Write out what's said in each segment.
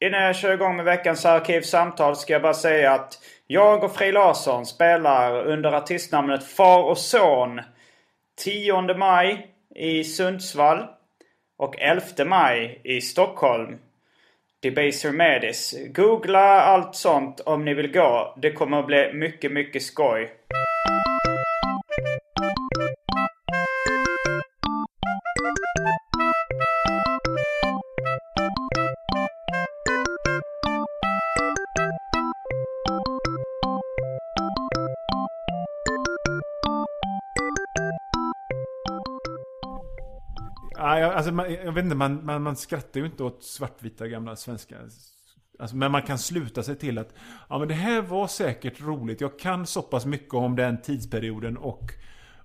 Innan jag kör igång med veckans arkivsamtal ska jag bara säga att jag och Frej Larsson spelar under artistnamnet Far och Son 10 maj i Sundsvall och 11 maj i Stockholm. Debaser Medis. Googla allt sånt om ni vill gå. Det kommer att bli mycket, mycket skoj. Alltså, man, jag vet inte, man, man, man skrattar ju inte åt svartvita gamla svenska Alltså, men man kan sluta sig till att ja, men det här var säkert roligt. Jag kan så pass mycket om den tidsperioden och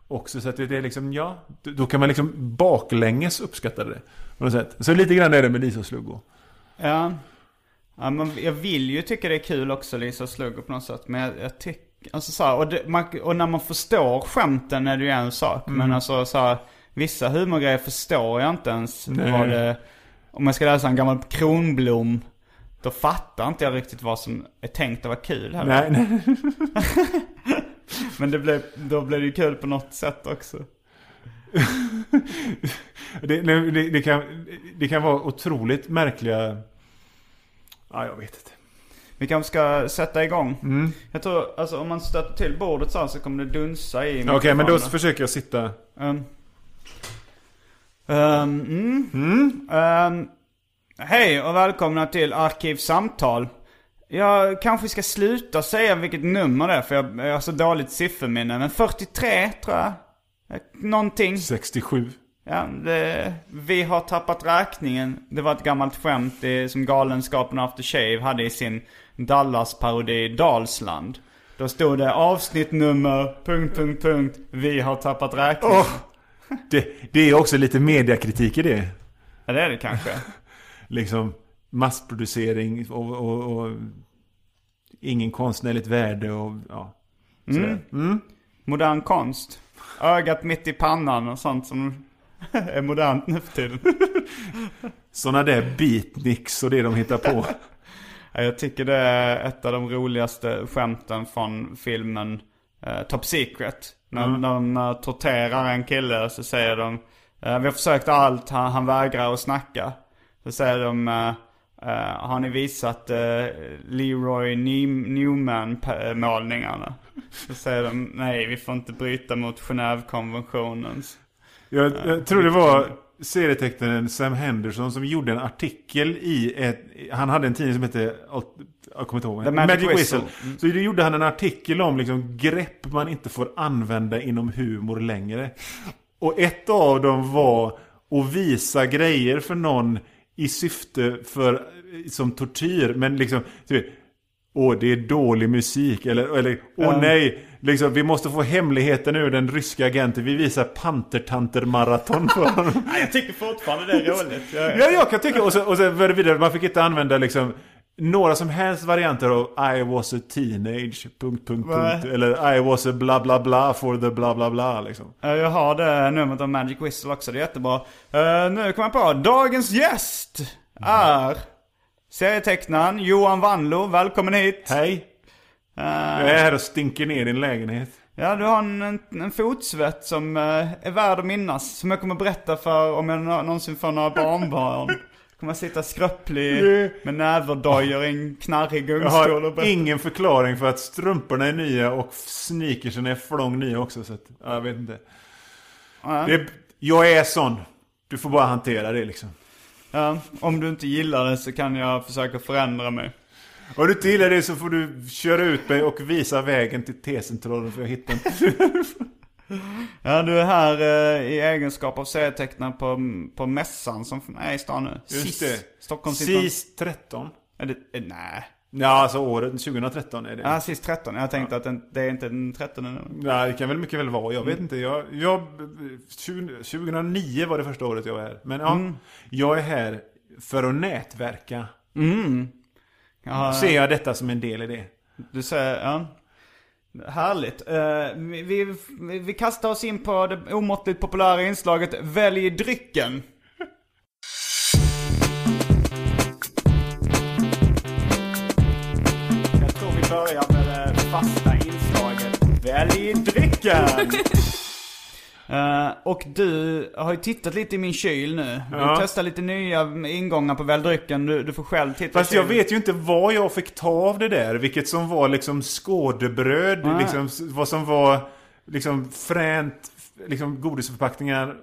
också så att det är liksom, ja, då kan man liksom baklänges uppskatta det. På något sätt. Så lite grann är det med Lisa och Sluggo. Ja. ja men jag vill ju tycka det är kul också, Lisa och Sluggo på något sätt. Men jag, jag tycker, alltså så här, och, det, man, och när man förstår skämten är det ju en sak. Mm. Men alltså så här, vissa humorgrejer förstår jag inte ens Nej. vad det... Om jag ska läsa en gammal Kronblom, då fattar inte jag riktigt vad som är tänkt att vara kul heller. Nej, nej. Men det blev, då blev det ju kul på något sätt också. Det, det, det, kan, det kan vara otroligt märkliga... Ja, jag vet inte. Vi kanske ska sätta igång. Jag tror, alltså om man stöter till bordet så här så kommer det dunsa i Okej, men då försöker jag sitta... Um. Um, mm. Um, hej och välkomna till Arkivsamtal. Jag kanske ska sluta säga vilket nummer det är för jag, jag har så dåligt sifferminne. Men 43 tror jag. Någonting. 67. Ja, det, vi har tappat räkningen. Det var ett gammalt skämt det, som Galenskapen After Shave hade i sin Dallas-parodi Dalsland. Då stod det avsnitt nummer, punkt, punkt, punkt, vi har tappat räkningen. Åh! Det, det är också lite mediakritik i det. Ja, det är det kanske. Liksom massproducering och, och, och ingen konstnärligt värde och ja. sådär. Mm. Modern konst. Ögat mitt i pannan och sånt som är modernt nu för tiden. Sådana där beatniks och det de hittar på. Ja, Jag tycker det är ett av de roligaste skämten från filmen eh, Top Secret. När de torterar en kille så säger de eh, Vi har försökt allt, han, han vägrar att snacka. Så säger de eh, eh, Har ni visat Leroy Neum- Newman-målningarna? Så säger de nej, vi får inte bryta mot Genèvekonventionen. Jag, jag tror det var serietecknaren Sam Henderson som gjorde en artikel i ett... Han hade en tidning som hette... Jag kommer inte ihåg. The Magic Whistle. Så då gjorde han en artikel om liksom grepp man inte får använda inom humor längre. Och ett av dem var att visa grejer för någon i syfte för... Som tortyr. Men liksom... Typ, Åh, det är dålig musik. Eller, eller åh nej, liksom, vi måste få hemligheten ur den ryska agenten. Vi visar pantertanter-maraton för honom. Nej, jag tycker fortfarande det är roligt. Ja, jag kan tycka. Och, så, och sen var det vidare, man fick inte använda liksom några som helst varianter av I was a teenage... Punkt, punkt, punkt. Eller I was a bla bla bla for the bla bla bla liksom. Ja, Jag har det numret av Magic Whistle också, det är jättebra. Uh, nu kommer jag på, dagens gäst är serietecknaren Johan Wanlo. Välkommen hit. Hej! Eh, Jag är här och stinker ner din lägenhet. ja, du har en, en, en fotsvett som eh, är värd att minnas. Som jag kommer berätta för om jag nå- någonsin får några barnbarn. Kommer jag sitta skröplig med näverdojor i en knarrig Jag gungstol och har ingen förklaring för att strumporna är nya och sneakersen är flång nya också. Så att, ja, jag vet inte. Det, jag är sån. Du får bara hantera det liksom. Ja, om du inte gillar det så kan jag försöka förändra mig. Om du inte gillar det så får du köra ut mig och visa vägen till T-centralen för jag hittar inte. Ja, du är här eh, i egenskap av serietecknare på, på mässan som är i stan nu. Just SIS. det. Stockholm SIS 13. Är det, eh, nej. Ja, alltså året 2013 är det. Ja, SIS 13. Jag tänkte att den, det är inte den 13 nu. Nej, det kan väl mycket väl vara. Jag vet Mm. inte. Jag, jag, 20, 2009 var det första året jag var här. Men ja, Mm. jag är här för att nätverka. Ja, Ser jag detta som en del i det. Du säger, ja. Härligt. Eh, vi, vi, vi kastar oss in på det omåttligt populära inslaget Välj drycken. Jag tror vi börjar med det fasta inslaget Välj drycken! Eh, och du har ju tittat lite i min kyl nu. Du Ja. testar lite nya ingångar på Välj drycken. Du, du får själv titta Fast jag vet ju inte vad jag fick ta av det där. Vilket som var liksom skådebröd. Nej. Liksom, vad som var liksom fränt, liksom godisförpackningar.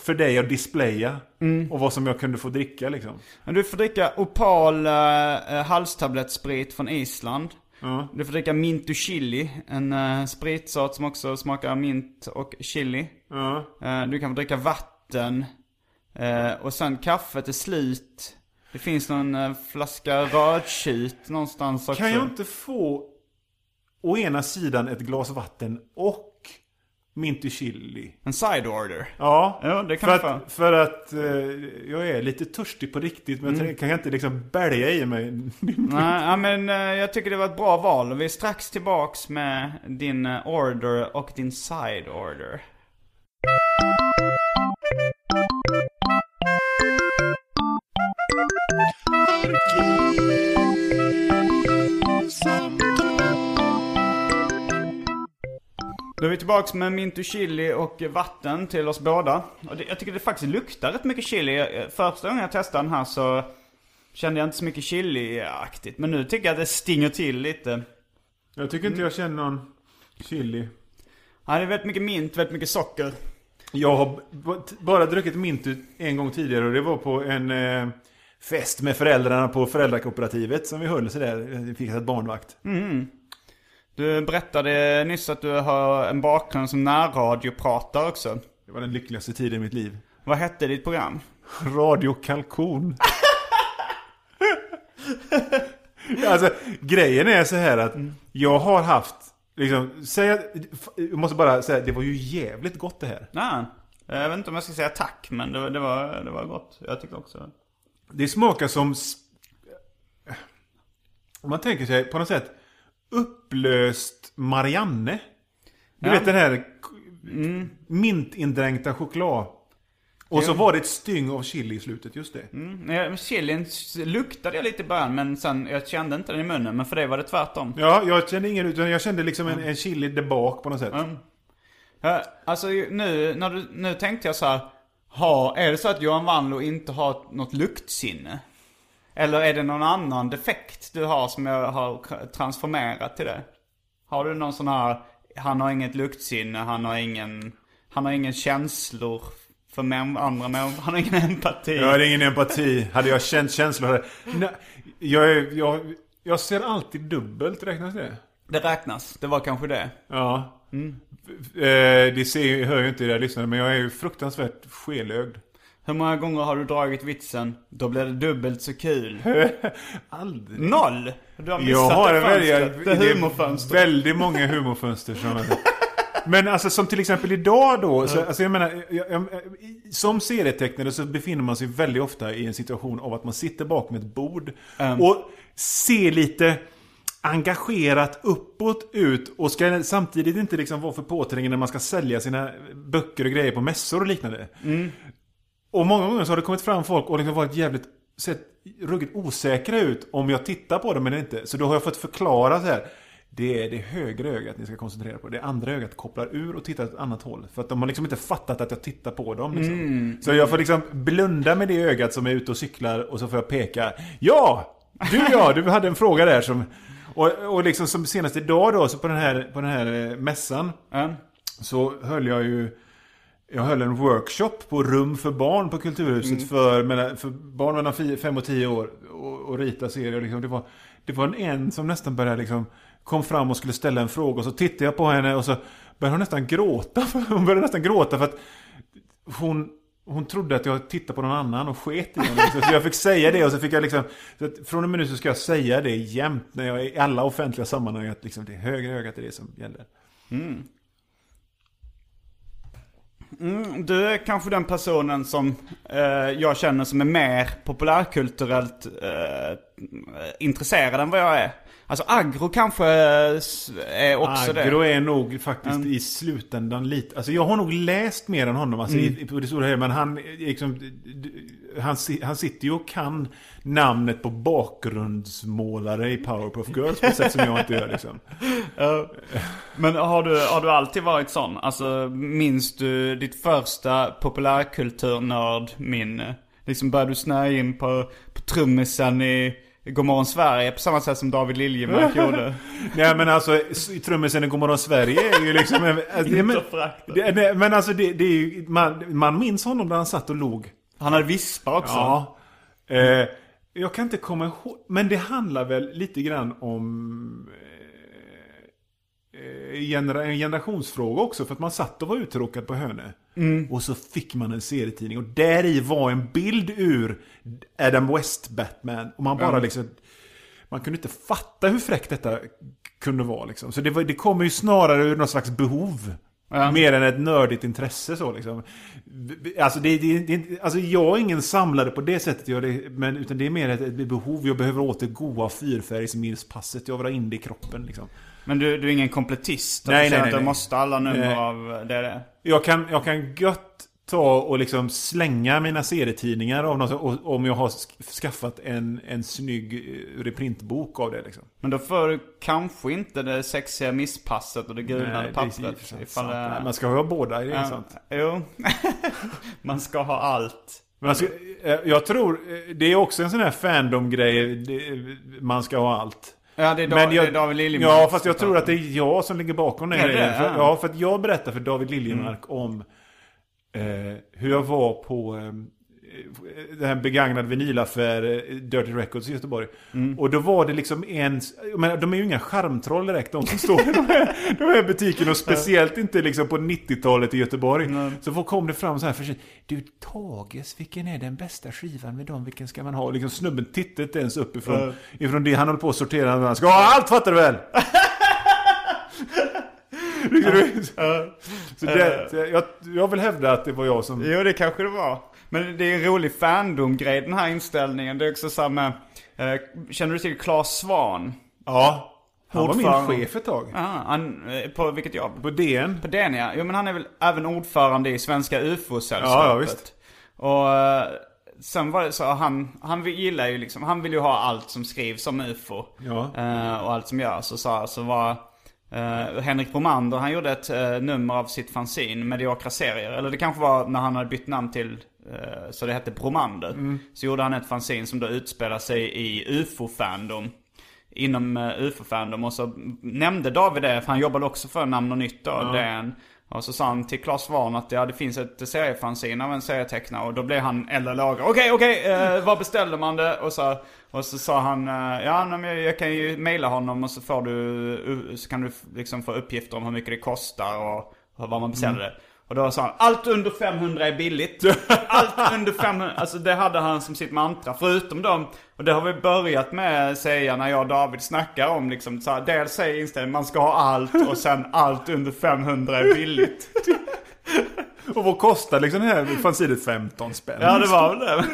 För dig att displaya. Mm. Och vad som jag kunde få dricka liksom. Men Du får dricka Opal uh, halstablettsprit från Island. Ja. Du får dricka Mint och Chili, en uh, spritsort som också smakar mint och chili. Ja. Eh, du kan få dricka vatten. Eh, och sen kaffet är slut. Det finns någon eh, flaska rödtjut någonstans också. Kan jag inte få å ena sidan ett glas vatten och minty chili? En side order. Ja, Ja, det kan för, att, för att eh, jag är lite törstig på riktigt. Men Mm. jag kan inte liksom bälga i mig. Nej, ja, men eh, jag tycker det var ett bra val. Vi är strax tillbaks med din eh, order och din side order. Då är vi tillbaks med mint och chili och vatten till oss båda. Och det, jag tycker det faktiskt luktar rätt mycket chili. Eh, Första gången jag testade den här så kände jag inte så mycket chili-aktigt. Men nu tycker jag att det stinger till lite. Jag tycker inte jag känner någon chili. Ja, det är väldigt mycket mint, väldigt mycket socker. Jag har bara druckit mintu en gång tidigare och det var på en eh, fest med föräldrarna på föräldrakooperativet som vi höll så där. Vi fick ett barnvakt. Du berättade nyss att du har en bakgrund som närradiopratare också. Det var den lyckligaste tiden i mitt liv. Vad hette ditt program? Radio Kalkon. alltså, grejen är så här att jag har haft, liksom, säga, jag måste bara säga, det var ju jävligt gott det här. Nej, jag vet inte om jag ska säga tack, men det, var- det, var, det var gott. Jag tycker också Det smakar som... Om man tänker sig på något sätt upplöst Marianne. Du Ja. vet den här k- mintindränkta choklad. Och så var det ett styng av chili i slutet, just det. Mm, chilin luktade jag lite i början, men sen, jag kände inte den i munnen. Men för det var det tvärtom. Ja, jag kände ingen utan jag kände liksom en, en chili där bak på något sätt. Ja, alltså nu, när du, nu tänkte jag så här. Ha, är det så att Johan Wanlo inte har något luktsinne? Eller är det någon annan defekt du har som jag har transformerat till det? Har du någon sån här, han har inget luktsinne, han har ingen, han har ingen känslor för män, andra människor, han har ingen empati. Jag hade ingen empati. Hade jag känt känslor hade... Nej, jag, jag, jag ser alltid dubbelt, räknas det? Det räknas, det var kanske det. Ja. Eh, det ser, hör ju inte det där lyssnare, men jag är ju fruktansvärt skelögd. Hur många gånger har du dragit vitsen, då blir det dubbelt så kul? Aldrig. Noll! Du har missat Jag har det fönstret, det det humorfönstret. väldigt många humorfönster som... Men alltså som till exempel idag då, så, alltså jag menar, jag, jag, som serietecknare så befinner man sig väldigt ofta i en situation av att man sitter bakom ett bord Mm. och ser lite engagerat uppåt ut och ska samtidigt inte liksom vara för påträngande när man ska sälja sina böcker och grejer på mässor och liknande. Och många gånger så har det kommit fram folk och liksom varit jävligt sett ruggigt osäkra ut om jag tittar på dem eller inte. Så då har jag fått förklara så här. Det är det högra ögat ni ska koncentrera på. Det andra ögat kopplar ur och tittar åt ett annat håll. För att de har liksom inte fattat att jag tittar på dem. Liksom. Så jag får liksom blunda med det ögat som är ute och cyklar och så får jag peka. Ja! Du ja, du hade en fråga där som... Och, och liksom som senast idag då, så på den här, på den här eh, mässan. Ja. Så höll jag ju jag höll en workshop på rum för barn på Kulturhuset för, mellan- för barn mellan 5 och 10 år och, och rita serier. Liksom. Det, var, det var en, en som nästan började liksom, kom fram och skulle ställa en fråga och så tittade jag på henne och så började hon nästan gråta. Hon började nästan gråta för att hon, hon trodde att jag tittade på någon annan och sket i henne. Liksom. Så jag fick säga det och så fick jag liksom... Från och med nu så ska jag säga det jämt när jag i alla offentliga sammanhang att liksom, det är högre ögat är det som gäller. Mm, Mm, du är kanske den personen som eh, jag känner som är mer populärkulturellt eh, intresserad än vad jag är. Alltså agro kanske eh, är också Agro det. är nog faktiskt i slutändan lite... Alltså jag har nog läst mer än honom alltså, i, på det stora hela. Men han, liksom, han, han sitter ju och kan namnet på bakgrundsmålare i Powerpuff Girls på ett sätt som jag inte gör liksom. Men har du, har du alltid varit sån? Alltså minns du ditt första populärkulturnördminne? Liksom började du snöa in på, på trummisen i Godmorgon Sverige på samma sätt som David Liljemark gjorde? Nej men alltså, trummisen i Godmorgon Sverige är ju liksom... Alltså, det, men, det, nej, men alltså det, det är ju, man, man minns honom när han satt och log. Han hade vispar också. Ja. Eh, jag kan inte komma ihåg. Men det handlar väl lite grann om eh, eh, genera, en generationsfråga också. För att man satt och var uttråkad på Hönö. Och så fick man en serietidning. Och där i var en bild ur Adam West Batman. Och man bara liksom... Man kunde inte fatta hur fräckt detta kunde vara liksom. Så det, var, det kommer ju snarare ur någon slags behov. Ja. Mer än ett nördigt intresse så liksom. Alltså, det, det, det, alltså jag är ingen samlare på det sättet. Jag, det, men, utan det är mer ett, ett behov. Jag behöver åt det goa fyrfärgsminspasset. Jag vill ha in det i kroppen liksom. Men du, du är ingen komplettist? Nej, Nej, nej, att du måste alla nummer Nej. av det, det? Jag kan, jag kan gött ta och liksom slänga mina serietidningar av något, och, om jag har sk- skaffat en, en snygg eh, reprintbok av det liksom. Men då får du kanske inte det sexiga misspasset och det gulnade är pappret. ifall det- Nej, Man ska ha båda, det är Ja, sant. Jo. Man ska ha allt. Men alltså, eh, jag tror, eh, det är också en sån här fandom-grej, man ska ha allt. Ja, det är, da- Men jag- det är David Liljemark. Ja, fast jag tror att det är jag som ligger bakom den Är det grejen. För, Ja. Mm. ja, för att jag berättar för David Liljemark om eh, hur jag var på eh, den här begagnad vinylaffär, eh, Dirty Records i Göteborg. Mm. Och då var det liksom en, menar, de är ju inga charmtroll direkt de som står i de här, de här butikerna. Och speciellt inte liksom på 90-talet i Göteborg. Så folk kom det fram så här för Du Tages, vilken är den bästa skivan med dem? Vilken ska man ha? Liksom snubben tittade inte ens uppifrån ifrån det han håller på att sortera. Han ska ha allt fattar du väl? så det, så jag, jag vill hävda att det var jag som... Jo, det kanske det var. Men det är en rolig fandom-grej den här inställningen. Det är också samma... Eh, känner du till Claes Svan? Ja. Han var min chef ett tag. Ah, han, eh, på vilket jobb? På DN. På den ja. Jo men han är väl även ordförande i Svenska UFO-sällskapet. Ja, ja, visst. Och eh, sen var det så, han, han gillar ju liksom, han vill ju ha allt som skrivs om UFO. Ja. Eh, och allt som görs. Och så, så var eh, Henrik Bromander, han gjorde ett eh, nummer av sitt fanzine, Mediokra serier. Eller det kanske var när han hade bytt namn till, eh, så det hette Bromander. Mm. Så gjorde han ett fanzine som då utspelar sig i UFO-fandom. Inom uh, UFO-fandom. Och så nämnde David det, för han jobbade också för Namn och Nytt då, DN. Och så sa han till Claes Svahn att ja, det finns ett seriefanzine av en serietecknare. Och då blev han eller lager. Okej, okej, eh, var beställde man det? Och så, och så sa han, eh, ja men jag, jag kan ju mejla honom och så får du, eh, så kan du liksom få uppgifter om hur mycket det kostar och, och vad man beställer mm. Och då sa han, allt under 500 är billigt. Allt under 500, alltså det hade han som sitt mantra. Förutom dem, och det har vi börjat med säga när jag och David snackar om liksom så här, dels säger inställningen man ska ha allt och sen allt under 500 är billigt. Och vad kostar liksom det här fanzinet 15 spänn? Ja det var väl det.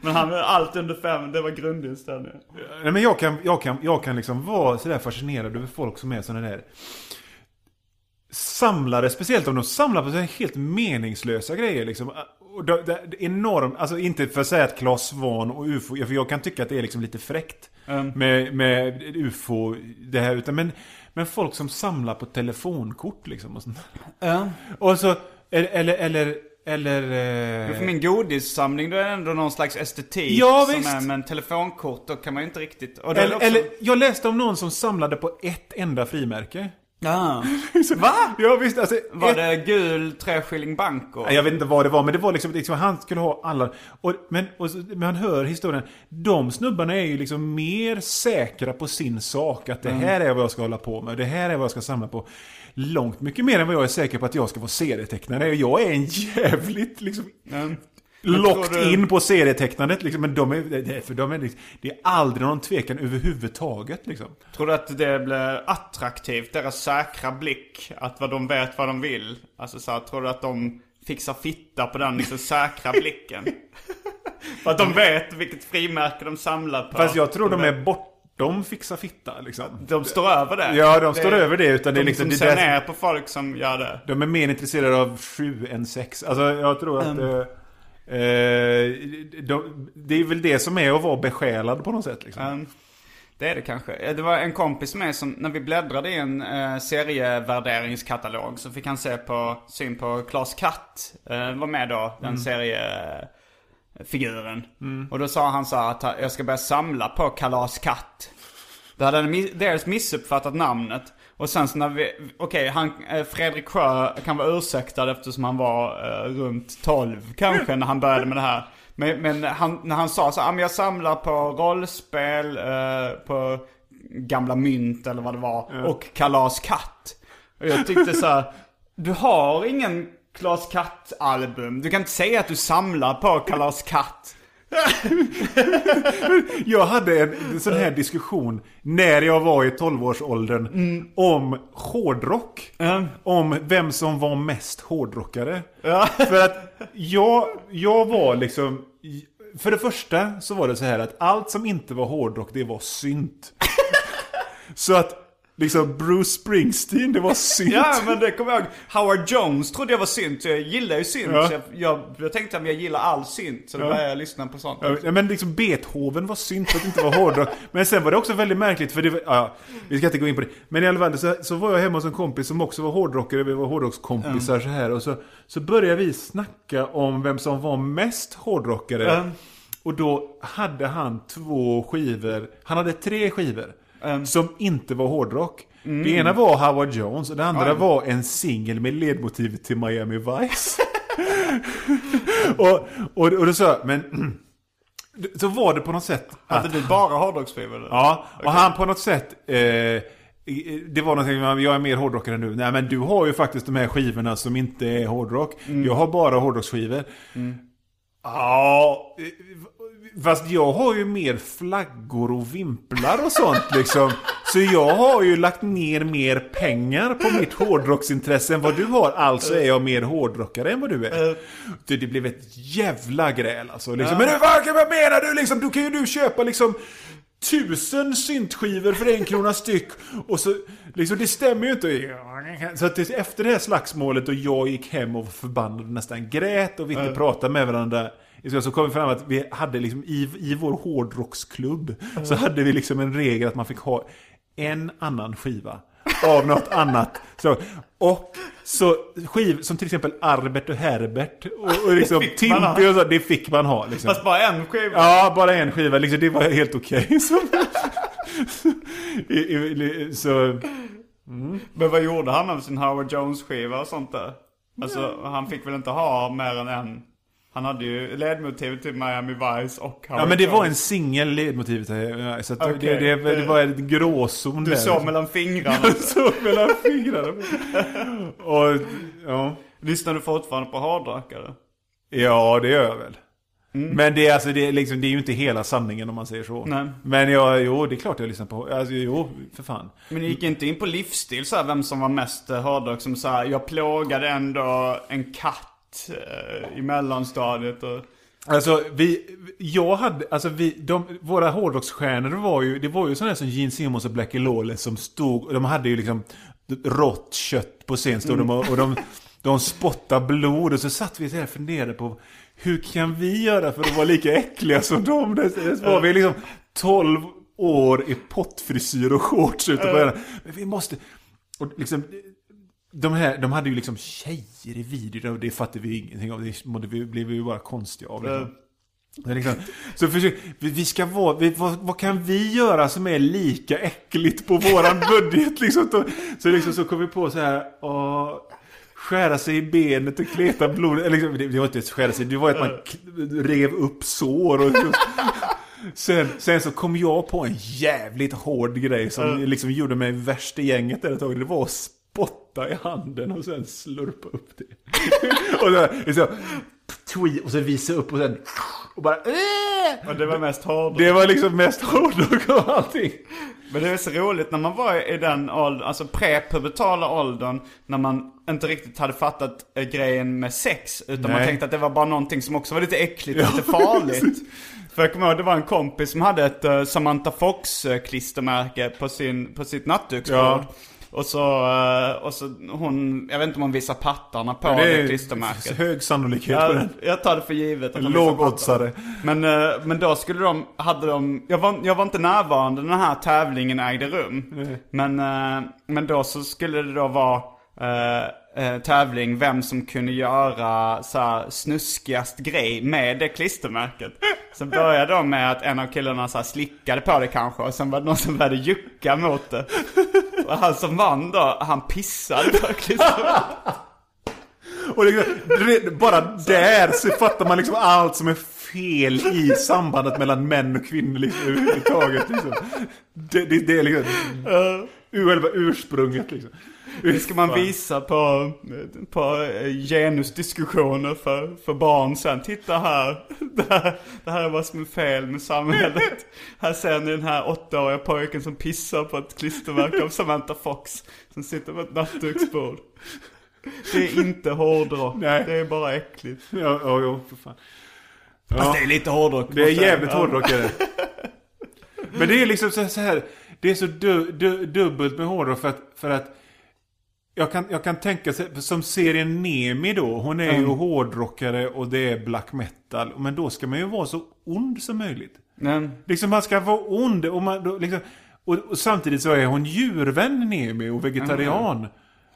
Men han, allt under 500, det var grundinställningen. Nej, men jag kan, jag, kan, jag kan liksom vara sådär fascinerad över folk som är sådana där samlare, speciellt om de samlar på så här helt meningslösa grejer liksom. Och det, det, det är enorm, alltså inte för att säga att Claes Svahn och UFO, för jag kan tycka att det är liksom lite fräckt med, med UFO, det här, utan men, men folk som samlar på telefonkort liksom och sånt. Ja. Och så, eller, eller, eller, eh, För min godissamling då är det ändå någon slags estetik Ja, som visst. är, men telefonkort då kan man ju inte riktigt. Eller, också, eller jag läste om någon som samlade på ett enda frimärke. Ja. Va? Ja visst, alltså... Var ett- det gul treskilling banco? Nej, Jag vet inte vad det var, men det var liksom, liksom han skulle ha alla. Och, men, och, men man hör historien. De snubbarna är ju liksom mer säkra på sin sak. Att det här är vad jag ska hålla på med. Det här är vad jag ska samla på. Långt mycket mer än vad jag är säker på att jag ska vara serietecknare. Jag är en jävligt liksom... Mm. Du- in på serietecknandet liksom. Men de är, det är- för de är liksom, det är aldrig någon tvekan överhuvudtaget liksom. Tror du att det blir attraktivt, deras säkra blick? Att vad de vet vad de vill? Alltså så här, tror du att de fixar fitta på den liksom säkra blicken? För att de vet vilket frimärke de samlar på. Fast jag tror de är bortom fixa fitta liksom. De står över det. Ja, de står över det, utan det är de liksom- det ser ner på folk som gör det. De är mer intresserade av 7 än 6. Alltså jag tror att... Mm. eh, eh, de, det är väl det som är att vara besjälad på något sätt liksom. Um, det är det kanske. Eh, Det var en kompis med som, när vi bläddrade i en uh, serievärderingskatalog så fick han se på, syn på Klas Katt. Uh, var med då, den seriefiguren. Och då sa han så här att jag ska börja samla på Kalas Katt. Då hade han mi- dels missuppfattat namnet. Och sen så när vi, okej, han, eh, Fredrik Sjö kan vara ursäktad eftersom han var eh, runt 12 kanske när han började med det här. Men, men han, när han sa så här, "Ah, jag samlar på rollspel, eh, på gamla mynt eller vad det var. Och Kalas Katt. Och jag tyckte så här, du har ingen Klas Katt-album. Du kan inte säga att du samlar på Kalas Katt. Jag hade en, sån här diskussion när jag var i 12-årsåldern om hårdrock. Om vem som var mest hårdrockare. För att jag, jag var liksom... För det första så var det så här att allt som inte var hårdrock det var synt. så att liksom Bruce Springsteen det var synt. Ja men det kommer jag ihåg. Howard Jones trodde jag var synt. Jag gillar ju synt. Ja. Så jag, jag, jag tänkte att jag gillar all synt. Så då började jag lyssna på sånt. Ja, men liksom Beethoven var synt för att det inte var hårdrock. Men sen var det också väldigt märkligt för det var, ja, vi ska inte gå in på det. Men i alla fall så, så var jag hemma hos en kompis som också var hårdrockare. Vi var hårdrockskompisar så här. Och så, så började vi snacka om vem som var mest hårdrockare. Mm. Och då hade han två skivor. Han hade tre skivor. Mm. Som inte var hårdrock. Det ena var Howard Jones och det andra var en singel med ledmotivet till Miami Vice. och, och, och då sa jag, men så var det på något sätt Hade du bara hårdrocksskivor? Ja, och han på något sätt eh, det var någonting, jag är mer hårdrockare än du. Nej men du har ju faktiskt de här skivorna som inte är hårdrock. Jag har bara hårdrocksskivor. Ja, eh, fast jag har ju mer flaggor och vimplar och sånt liksom. Så jag har ju lagt ner mer pengar på mitt hårdrocksintresse än vad du har. Alltså är jag mer hårdrockare än vad du är. Så det blev ett jävla gräl alltså. Liksom. Men vad, vad menar du liksom? Du kan ju du köpa liksom tusen syntskivor för en krona styck. Och så, liksom det stämmer ju inte. Så att det, efter det här slagsmålet och jag gick hem och var förbannad och nästan grät och vi inte pratade med varandra. Så kom vi fram att vi hade liksom i, i vår hårdrocksklubb så hade vi liksom en regel att man fick ha en annan skiva av något annat. Så, och så skiv som till exempel Arbert och Herbert och, och liksom. Timpi och så, det fick man ha. Liksom. Fast bara en skiva? Ja, bara en skiva. Liksom, det var helt okej. Så, i, i, så, Men vad gjorde han av sin Howard Jones-skiva och sånt där? Alltså, han fick väl inte ha mer än en? Han hade ju ledmotivet till Miami Vice och Howard ja, men det var en singel ledmotivet. här, Så att Okej. det, det, det var en gråzon Du där. såg mellan fingrarna. Jag såg mellan fingrarna. Och, ja. Lyssnar du fortfarande på hårdrockare? ja, det gör jag väl. Men det är, alltså, det, är liksom, det är ju inte hela sanningen om man säger så. Nej. Men jag, jo, det är klart jag lyssnar på. Alltså, jo, för fan. Men ni gick inte in på livsstil så här, vem som var mest eh, hårdrock som så här, jag plågade ändå en katt eh, i mellanstadiet och... Alltså vi, jag hade, alltså vi, de, våra hårdrocksstjärnor var ju, det var ju sådana som Gene Simmons och Blackie Lawless som stod, de hade ju liksom rått kött på scen stod de och, och de, de spottade blod och så satt vi där och funderade på hur kan vi göra för att vara lika äckliga som dem? Det, var vi liksom 12 år i pottfrisyr och shorts ute på. Men vi måste, och liksom de, här, de hade ju liksom tjejer i videor och det fattade vi ingenting av. Det blev vi ju bara konstiga av. Liksom. Är Liksom, så försök, vi, vi ska vara, vi, vad, vad kan vi göra som är lika äckligt på våran budget? Liksom, så, liksom, så kom vi på så här, åh, skära sig i benet och kleta blod. Eller Liksom, det, det var inte att skära sig, det var att man rev upp sår. Och, sen, sen så kom jag på en jävligt hård grej som liksom gjorde mig värst i gänget där ett tag. Det var att spotta i handen och sen slurpa upp det. och, så, liksom, och så visa upp och sen och bara äh! Och det var mest hårdrock. Det var liksom mest hårdrock av allting. Men det är så roligt när man var i den åldern, alltså prepubertala åldern, när man inte riktigt hade fattat eh, grejen med sex. Utan man Nej. tänkte att det var bara någonting som också var lite äckligt och lite farligt. För jag kommer ihåg, det var en kompis som hade ett uh, Samantha Fox-klistermärke på, sin, på sitt nattduksbord. Ja. Och så, eh, och så hon, jag vet inte om hon visar pattarna på det, klistermärket. hög sannolikhet på Jag, den. jag tar det för givet. att Låg oddsare. Men, eh, men då skulle de, hade de, jag var, jag var inte närvarande när den här tävlingen ägde rum. Men, eh, men då så skulle det då vara eh, tävling vem som kunde göra så här, snuskigast grej med det klistermärket. Så började de med att en av killarna så här, slickade på det kanske och sen var det någon som började jucka mot det. Och han som vann då, han pissade på klistermärket. Och liksom, bara där så fattar man liksom allt som är fel i sambandet mellan män och kvinnor liksom, överhuvudtaget. Liksom. Det, det, det är liksom själva ursprunget liksom. Det ska man visa på, på eh, genusdiskussioner för, för barn sen. Titta här. Det, här. det här är vad som är fel med samhället. Här ser ni den här åttaåriga pojken som pissar på ett klistermärke av Samantha Fox. Som sitter på ett nattduksbord. Det är inte hårdrock. Nej. Det är bara äckligt. Ja, ja, ja för fan. Fast det är lite hårdrock. Det är jävligt ja. hårdrock är det. Men det är liksom så så här. Det är så du, du, dubbelt med hårdrock för att, för att jag kan, jag kan tänka sig, som serien Nemi då, hon är ju hårdrockare och det är black metal. Men då ska man ju vara så ond som möjligt. Men, Liksom man ska vara ond och, man, då, liksom, och, och samtidigt så är hon djurvän Nemi och vegetarian.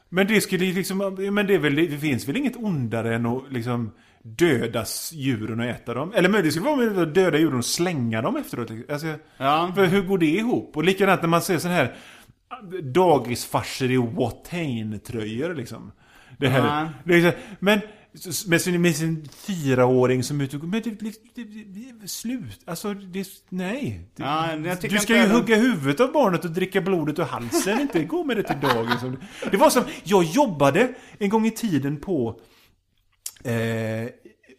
Men det skulle liksom, men det, väl, det finns väl inget ondare än att liksom döda djuren och äta dem? Eller möjligen skulle det vara att döda djuren och slänga dem efteråt. Alltså, Ja. för hur går det ihop? Och likadant när man ser sån här dagisfarser i Watain-tröjor liksom. Det här, är så, men med sin, med sin fyraåring som är ute och Men det, det, det, slut. Alltså, det, nej. Ja, du ska ju det- hugga huvudet av barnet och dricka blodet ur halsen. inte gå med det till dagis. Det var som, jag jobbade en gång i tiden på eh,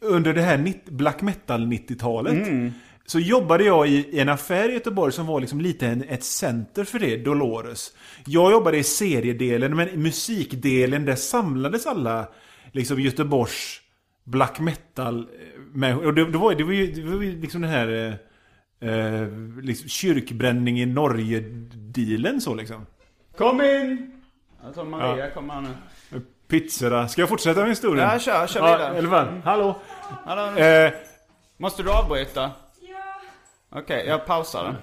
under det här black metal 90-talet. Mm. Så jobbade jag i, en affär i Göteborg som var liksom lite en, ett center för det, Dolores. Jag jobbade i seriedelen, men i musikdelen där samlades alla liksom Göteborgs black metal eh, människor. Och det, det, var, det var ju det var ju liksom den här eh, eh, liksom kyrkbränning i Norge-dealen så liksom. Kom in! Jag tror Maria kommer här nu. Pizzorna. Ska jag fortsätta med historien? Ja, kör, kör Ja, vidare. eller vad? Hallå? Hallå, Eh, Måste du avbryta? Okej, Okej, jag pausar den.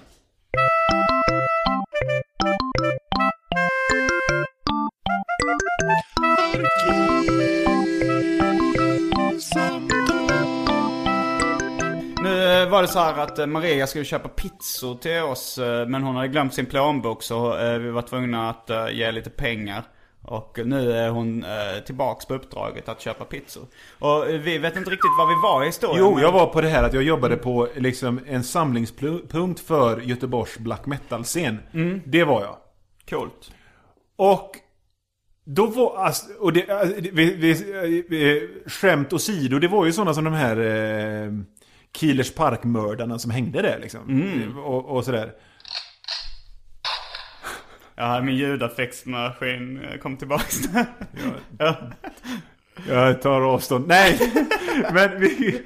Nu eh, var det så här att eh, Maria skulle köpa pizzor till oss eh, men hon hade glömt sin plånbok så vi var tvungna att ge lite pengar. Och nu är hon eh, tillbaks på uppdraget att köpa pizzor. Och eh, vi vet inte riktigt var vi var i historien. Jo, men- jag var på det här att jag jobbade på liksom en samlingspunkt för Göteborgs black metal-scen. Mm. Det var jag. Coolt. Och då var, alltså, och det, det- vi, vi, vi, skämt åsido, det var ju sådana som de här eh, Kielers Park-mördarna som hängde där liksom. Mm. Och, och sådär. Hade min ljudeffektsmaskin eh, kom tillbaks. ja. Jag tar avstånd. Nej! Men vi,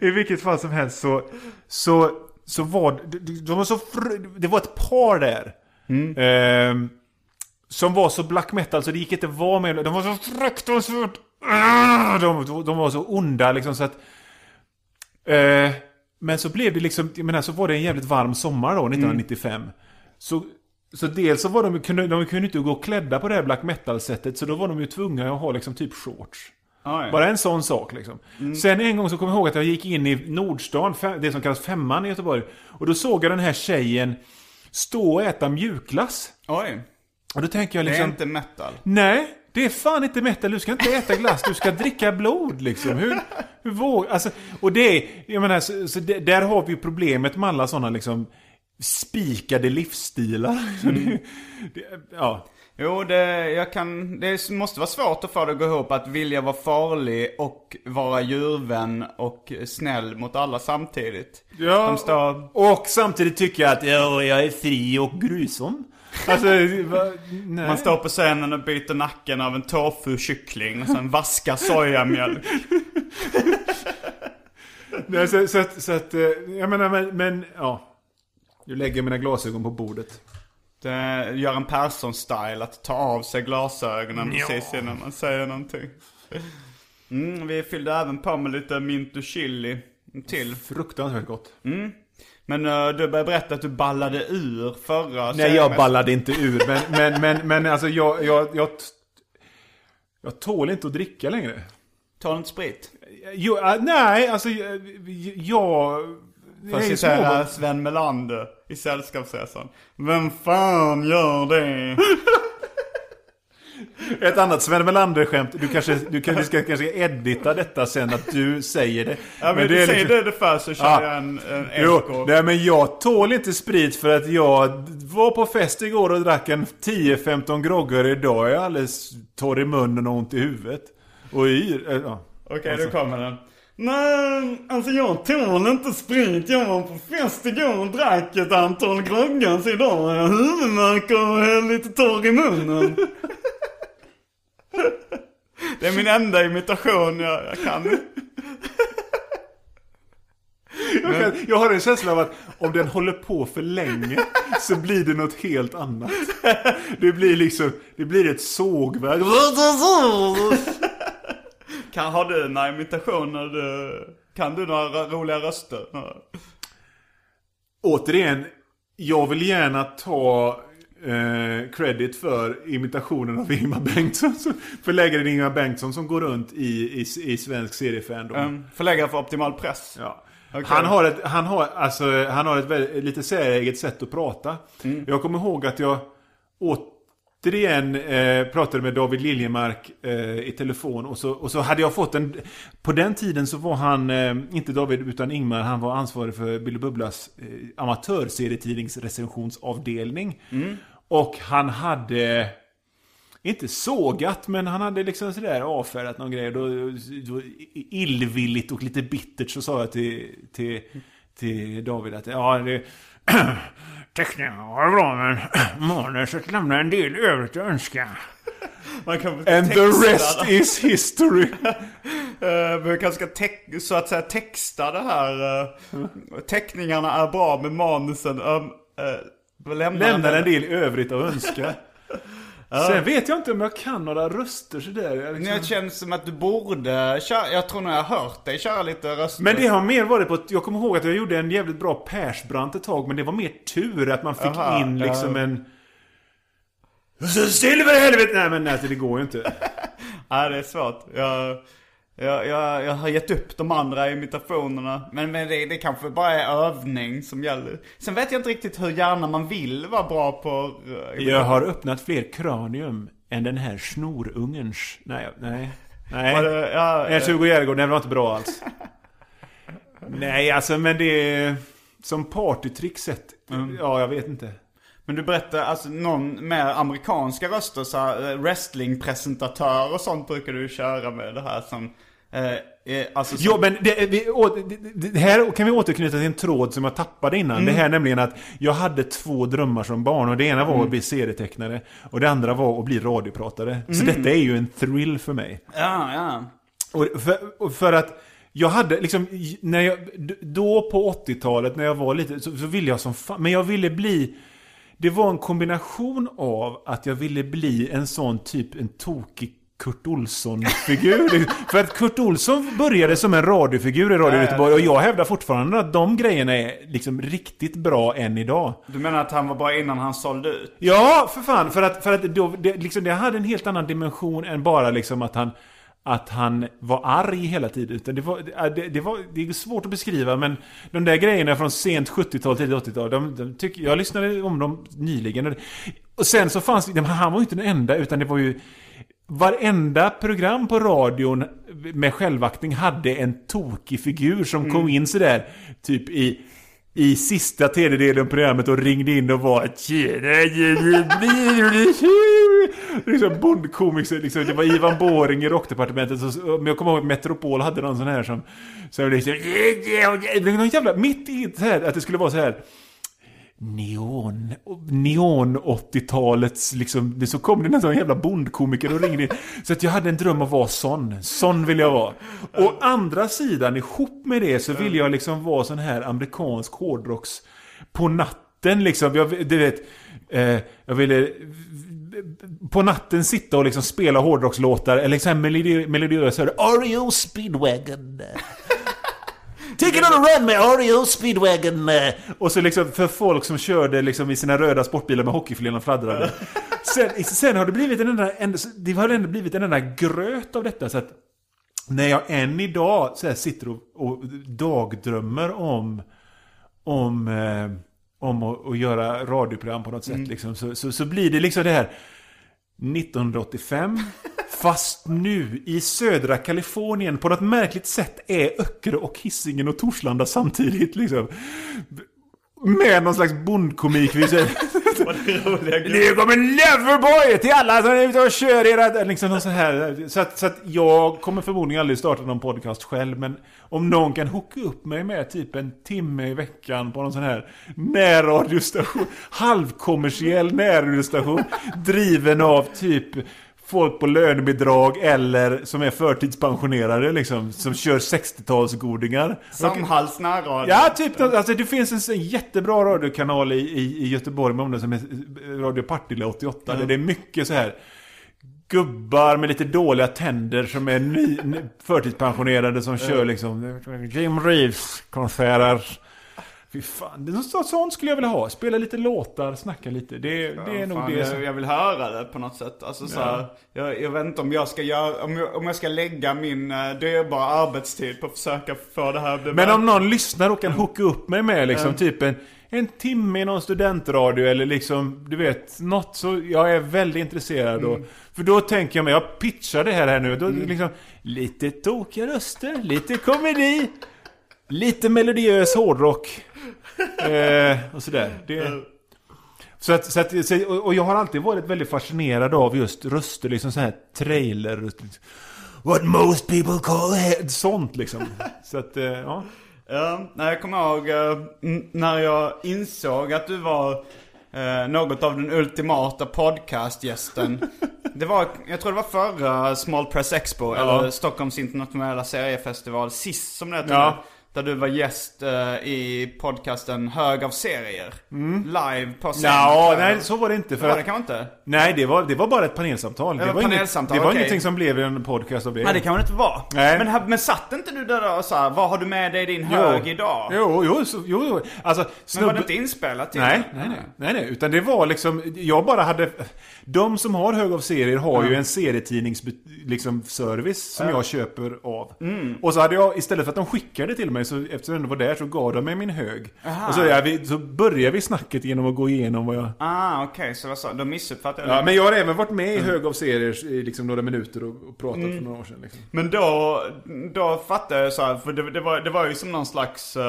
i vilket fall som helst så, så, så var de var så fr- det var ett par där. ehm, som var så black metal så det gick inte att vara med. De var så fruktansvärt... Ah, De, de, var så onda liksom så att... Eh, men så blev det liksom, jag menar så var det en jävligt varm sommar då, 1995. Så, så dels så var de, kunde, de kunde inte gå klädda på det här black metal-sättet, så då var de ju tvungna att ha liksom typ shorts. Oj. Bara en sån sak liksom. Sen en gång så kommer jag ihåg att jag gick in i Nordstan, det som kallas Femman i Göteborg. Och då såg jag den här tjejen stå och äta mjukglass. Oj. Och då tänker jag Det liksom... är inte metal. Nej, det är fan inte metal. Du ska inte äta glass, du ska dricka blod liksom. Hur, hur våg... Alltså, och det är... Jag menar, så, så det, där har vi problemet med alla sådana liksom spikade livsstilar. Så det, ja. Jo, det, jag kan, det måste vara svårt att få det att gå ihop att vilja vara farlig och vara djurvän och snäll mot alla samtidigt. Ja, De står... och samtidigt tycker jag att ja, jag är fri och grusom. Alltså, va. Man står på scenen och byter nacken av en tofu-kyckling och sen vaskar sojamjölk. Nej, så, så, att, så att, eh, jag menar, men, men ja. Nu lägger jag mina glasögon på bordet. Det är Göran Persson-style att ta av sig glasögonen precis innan man säger någonting. Mm, vi fyllde även på med lite mint och chili till. Fruktansvärt gott. Men eh, du började berätta att du ballade ur förra Nej, jag ballade inte ur. Men, men, men, men alltså jag, jag, jag, jag tål inte att dricka längre. Du inte sprit? Jo, äh, nej, alltså jag... jag För att citera. Sven Melander i Sällskapsresan. Vem fan gör det? Ett annat Sven Melander-skämt. Du kanske, du kan, vi ska kanske edita detta sen att du säger det. Ja men, det du säger liksom- det, först så kör Ja. jag en, en Jo, eko. nej men jag tål inte sprit för att jag var på fest igår och drack en 10-15 groggar idag. Jag är alldeles torr i munnen och ont i huvudet. Och yr. äh. Okej, Alltså. då kommer den. Nej, alltså jag tål inte sprit. Jag var på fest igår och drack ett antal groggar så idag har jag huvudvärk och är lite torr i munnen. Det är min enda imitation jag, jag kan. Jag, kan, jag har en känsla av att om den håller på för länge så blir det något helt annat. Det blir liksom, det blir ett sågverk. Kan, har du några imitationer? Du, kan du några roliga röster? Återigen, jag vill gärna ta eh, credit för imitationen av Ingmar Bengtsson. Förläggaren Ingmar Bengtsson som går runt i, i, i svensk seriefandom. Um, förläggare för Optimal Press. Ja. Okej. Han har ett, han har, alltså, han har ett väldigt, lite säreget sätt att prata. Mm. Jag kommer ihåg att jag återigen eh, pratade med David Liljemark eh, i telefon. Och så, och så hade jag fått en... På den tiden så var han, eh, inte David utan Ingmar, han var ansvarig för Billy Bubblas eh, amatörserietidningsrecensionsavdelning. Mm. Och han hade... Inte sågat, men han hade liksom sådär avfärdat någon grej. Då, då, illvilligt och lite bittert så sa jag till, till, till David att ja, det... Teckningarna var bra, men manuset lämnar en del övrigt att önska. Man kan And the rest det. is history. Eh, Vi kanske ska så att säga texta det här. Uh, teckningarna är bra med manusen. Um, uh, lämnar Lämnar en del övrigt att önska. Sen vet jag inte om jag kan några röster sådär. Jag liksom... Det känns som att du borde köra, jag tror nog jag har hört dig köra lite röster. Men det har mer varit på jag kommer ihåg att jag gjorde en jävligt bra Persbrandt ett tag, men det var mer tur att man fick Aha, in liksom ja. en... Still för helvete! Nej men nej, det går ju inte. Nej, det är svårt. Jag, jag, jag, jag har gett upp de andra imitationerna. Men, men det, det kanske bara är övning som gäller. Sen vet jag inte riktigt hur gärna man vill vara bra på... eh, Jag har öppnat fler kranium än den här snorungens. Nej, nej. Nej. Var det- ja, Nej, 20 Järegård, den var inte bra alls. nej, alltså men det är... Som partytrickset. Ja, jag vet inte. Men du berättar, alltså någon mer amerikanska röster, så här, eh, wrestlingpresentatör och sånt brukar du köra med det här som... Eh, eh, alltså Jo, men det, vi, å, det, det här kan vi återknyta till en tråd som jag tappade innan. Det här nämligen att jag hade två drömmar som barn. Och det ena var att bli serietecknare. Och det andra var att bli radiopratare. Så detta är ju en thrill för mig. Ja, ja. Och för, och för att jag hade liksom, när jag, då på 80-talet när jag var lite, så, så ville jag som fan, men jag ville bli, det var en kombination av att jag ville bli en sån typ, en tokig Kurt Olsson-figur. för att Kurt Olsson började som en radiofigur i Radio Göteborg och jag hävdar fortfarande att de grejerna är liksom riktigt bra än idag. Du menar att han var bra innan han sålde ut? Ja, för fan. För att, för att då, det, liksom, det hade en helt annan dimension än bara liksom att han... att han var arg hela tiden. Utan det, var, det, det, var, det är svårt att beskriva men de där grejerna från sent 70-tal till 80-tal. De, de jag lyssnade om dem nyligen. Och sen så fanns det, han var ju inte den enda utan det var ju Varenda program på radion med självaktning hade en tokig figur som mm. kom in sådär typ i i sista tredjedelen av programmet och ringde in och var liksom bondkomiker, liksom, det var Ivan Båring i Rockdepartementet. Men jag kommer ihåg att Metropol hade någon sån här som... Så liksom, någon jävla, mitt i så här, att det skulle vara så här neon, neon 80-talets liksom, det så kom det nästan en jävla bondkomiker och ringde in. Så att jag hade en dröm att vara sån. Sån vill jag vara. Å andra sidan, ihop med det så vill jag liksom vara sån här amerikansk hårdrocks på natten liksom. Jag, du vet, eh, jag ville på natten sitta och liksom spela hårdrockslåtar eller liksom melodiösa Oreo Speedwagon. Take it on a run med Oreo Speedwagon. Och så liksom för folk som körde liksom i sina röda sportbilar med hockeyfiléerna fladdrade. Sen, sen har det blivit en enda, en, det har ändå blivit en enda gröt av detta så att när jag än idag så sitter och, och dagdrömmer om om, eh, om att, att, göra radioprogram på något sätt mm. liksom, så, så, så blir det liksom det här 1985 Fast nu i södra Kalifornien på något märkligt sätt är Öckerö och Hisingen och Torslanda samtidigt liksom. Med någon slags bondkomik. Nu kommer Neverboy till alla som är ute och kör era... Liksom sån här. Så, att, så att jag kommer förmodligen aldrig starta någon podcast själv. Men om någon kan hooka upp mig med typ en timme i veckan på någon sån här närradiostation. Halvkommersiell närradiostation. driven av typ folk på lönebidrag eller som är förtidspensionerade liksom. Som kör 60-talsgodingar. Samhalls närradio. Ja, typ. Alltså det finns en, jättebra radiokanal i, i, i Göteborg med om som heter Radio Partille 88. Mm. Där det är mycket så här gubbar med lite dåliga tänder som är ny, förtidspensionerade som kör liksom Jim Reeves konserter. Fy fan, det är sånt skulle jag vilja ha. Spela lite låtar, snacka lite. Det, ja, det är nog fan, det som... Jag vill höra det på något sätt. Alltså så här, jag, jag, vet inte om jag ska göra, om jag, om jag ska lägga min uh, dyrbara arbetstid på att försöka få det här att Men om någon lyssnar och kan hooka upp mig med liksom mm. typ en, en timme i någon studentradio eller liksom, du vet, något så jag är väldigt intresserad. Mm. Och, för då tänker jag mig, jag pitchar det här, här nu. Då mm. liksom, lite tokiga röster, lite komedi. Lite melodiös hårdrock. Eh, och sådär. Det, så att, så att, och jag har alltid varit väldigt fascinerad av just röster, liksom så här trailer. What most people call head. Sånt liksom. Så att, eh, ja. Ja, jag kommer ihåg eh, när jag insåg att du var eh, något av den ultimata podcastgästen. det var, jag tror det var förra Small Press Expo, ja. eller Stockholms internationella seriefestival, sist som det heter. Ja. Där du var gäst uh, i podcasten Hög av serier. Mm. Live på scen. Ja, nej så var det inte. För det var det kanske inte? Nej, det var, det var bara ett panelsamtal. Det, det var, panelsamtal, inget, det var okay. ingenting som blev en podcast av det. Nej, det kan man inte vara. Nej. Men, men satt inte du där och sa vad har du med dig i din hög idag? Jo, jo, så, jo. Alltså, snubbe... Men var det inte inspelat? Till nej, nej, nej, nej, nej. Utan det var liksom, jag bara hade... De som har Hög av serier har mm. ju en serietidningsservice liksom, service som mm. jag köper av. Mm. Och så hade jag, istället för att de skickade till mig, så eftersom jag ändå var där så gav de mig min hög. Aha. Och så, ja, vi, så började vi snacket genom att gå igenom vad jag... Ah, okej. Okay. Så vad sa Då missuppfattade jag Ja, men jag har även varit med i Hög av serier i liksom några minuter och, och pratat mm. för några år sedan. Liksom. Men då, då fattade jag så här, för det, det, var, det var ju som någon slags uh,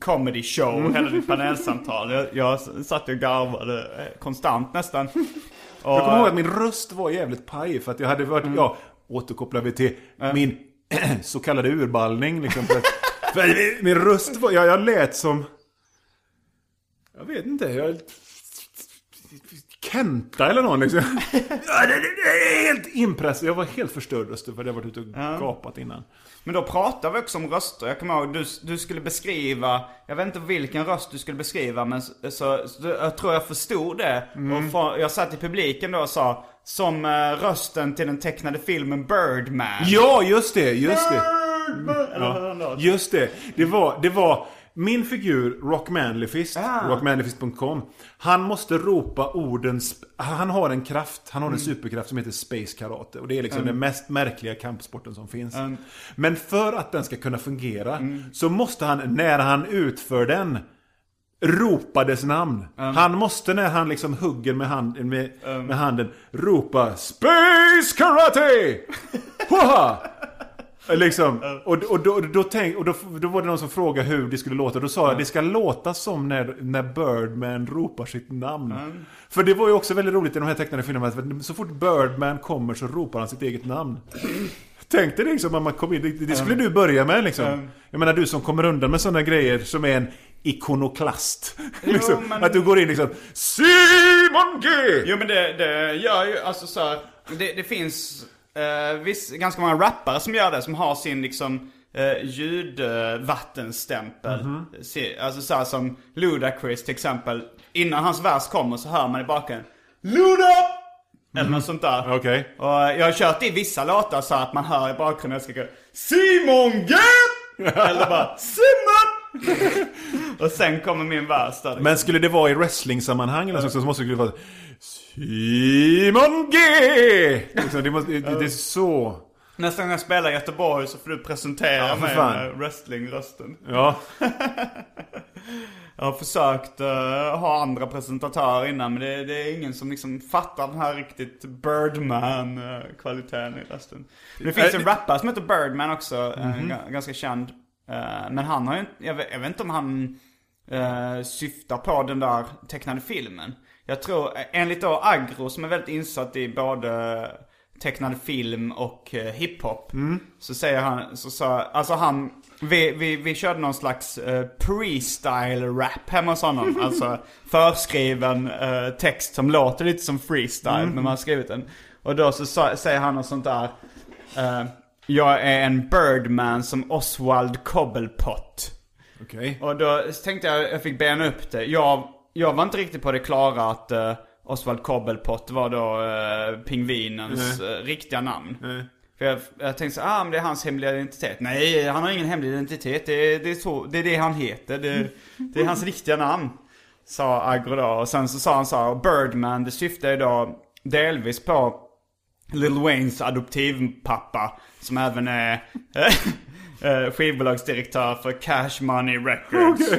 comedy show, mm. hela ditt panelsamtal. Jag, jag satt och garvade eh, konstant nästan. Och, jag kommer ihåg att min röst var jävligt paj för att jag hade varit, mm. ja, återkopplar vi till mm. min så kallade urballning liksom. För min röst var, jag, jag lät som, jag vet inte, jag... Kenta eller någon liksom. ja, det, det, är helt impressive. Jag var helt förstörd rösten för det har varit ute och ja. gapat innan. Men då pratade vi också om röster. Jag kommer ihåg, du, du skulle beskriva, jag vet inte vilken röst du skulle beskriva men så, så, så jag tror jag förstod det. Mm. Och för, jag satt i publiken då och sa, som uh, rösten till den tecknade filmen Birdman. Ja, just det, just det. Birdman! Mm. Ja, just det. Det var, det var Min figur, Rock Manlyfist, Ah. rockmanlyfist.com. Han måste ropa orden... Han har en kraft, han har en superkraft som heter Space Karate. Och det är liksom den mest märkliga kampsporten som finns. Men för att den ska kunna fungera så måste han, när han utför den, ropa dess namn. Han måste när han liksom hugger med, hand, med, med handen ropa Space Karate! Hoa! Liksom. Och, och, då, då, tänk, och då, då var det någon som frågade hur det skulle låta. Då sa jag det ska låta som när, när Birdman ropar sitt namn. För det var ju också väldigt roligt i de här tecknade filmerna. att Så fort Birdman kommer så ropar han sitt eget namn. Tänk dig liksom om man kom in. Det, det skulle du börja med liksom. Jag menar du som kommer undan med sådana grejer som är en ikonoklast. liksom, men- Att du går in liksom Simon G! Jo men det, det gör ju, alltså så här, det, det finns eh, viss, ganska många rappare som gör det, som har sin liksom eh, ljudvattenstämpel. Mhm. Se, alltså så här som Ludacris till exempel. Innan hans vers kommer så hör man i bakgrunden Luda! Eller något sånt där. Mhm. Okej. Och jag har kört i vissa låtar så att man hör i bakgrunden jag skriker Simon G! Eller bara Simon! och sen kommer min vers där. Men skulle det vara i wrestling-sammanhang eller så, så måste det vara Simon G! Liksom, det, måste, det, det är så. Nästa gång jag spelar i Göteborg så får du presentera Ja, mig med wrestlingrösten. Ja. Jag har försökt eh, ha andra presentatörer innan men det, det är ingen som liksom fattar den här riktigt Birdman-kvaliteten i rösten. Det finns en rappare som heter Birdman också, eh, Mhm. ga- ganska känd. Eh, men han har ju jag vet, jag vet inte om han eh, syftar på den där tecknade filmen. Jag tror, eh, enligt då Agro som är väldigt insatt i både tecknad film och eh, hiphop. Så säger han, så sa, alltså han, vi, vi, vi körde någon slags eh, pre-style-rap hemma hos honom. alltså förskriven eh, text som låter lite som freestyle, men man har skrivit den. Och då så sa, säger han något sånt där. eh, jag är en birdman som Oswald Cobblepot. Okej. Och då tänkte jag, jag fick bena upp det. Jag, jag var inte riktigt på det klara att uh, Oswald Cobblepot var då uh, pingvinens eh, riktiga namn. För jag, jag tänkte så ah men det är hans hemliga identitet. Nej, han har ingen hemlig identitet. Det, är- det, är, så, det är det han heter. Det, det är hans riktiga namn. Sa Agro då. Och sen så sa han så här, Birdman, det syftar ju då delvis på Lil Waynes adoptivpappa. Som även är eh, skivbolagsdirektör för Cash Money Records.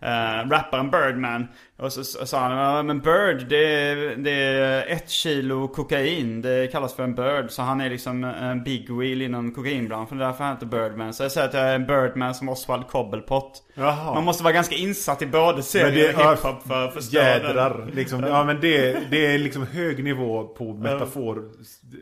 Eh, rapparen Birdman. Och så så sa han, "Ja, men Bird det är, det är ett kilo kokain. Det kallas för en Bird. Så han är liksom en big wheel inom kokainbranschen. Det är därför han heter Birdman. Så jag säger att jag är en Birdman som Oswald Cobblepot. Jaha. Man måste vara ganska insatt i både serier och hiphop för att förstå. Jädrar. Liksom, ja men det, det är liksom hög nivå på metafor,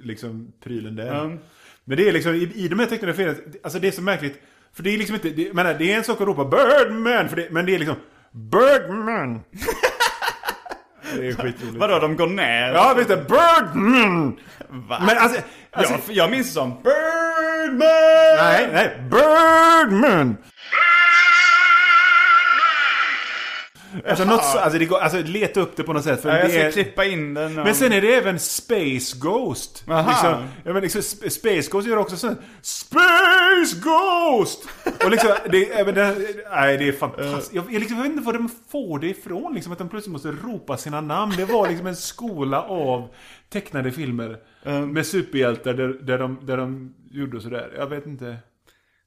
liksom prylen där. Men det är liksom, i, i de här tecknade filmerna, alltså det är så märkligt. För det är liksom inte, det, menar, det är en sak att ropa Birdman, för det, men det är liksom Birdman. det är skitroligt. Vadå, de går ner? Ja visst, det, Birdman! Va? Men alltså, alltså jag, jag minns det som Birdman! nej, nej, Birdman! Alltså, något, så- alltså, det går, alltså leta upp det på något sätt. För Ja, jag ska är, klippa in den. och- Men sen är det även Space Ghost. Aha. Liksom, ja, men liksom, Sp- Space Ghost gör också sånt. Space Ghost! Och liksom, det, även det, nej, det är fantastiskt. Jag, jag, liksom, jag vet inte var de får det ifrån. Liksom, att de plötsligt måste ropa sina namn. Det var liksom en skola av tecknade filmer. Med superhjältar där, där, de, där de gjorde sådär. Jag vet inte.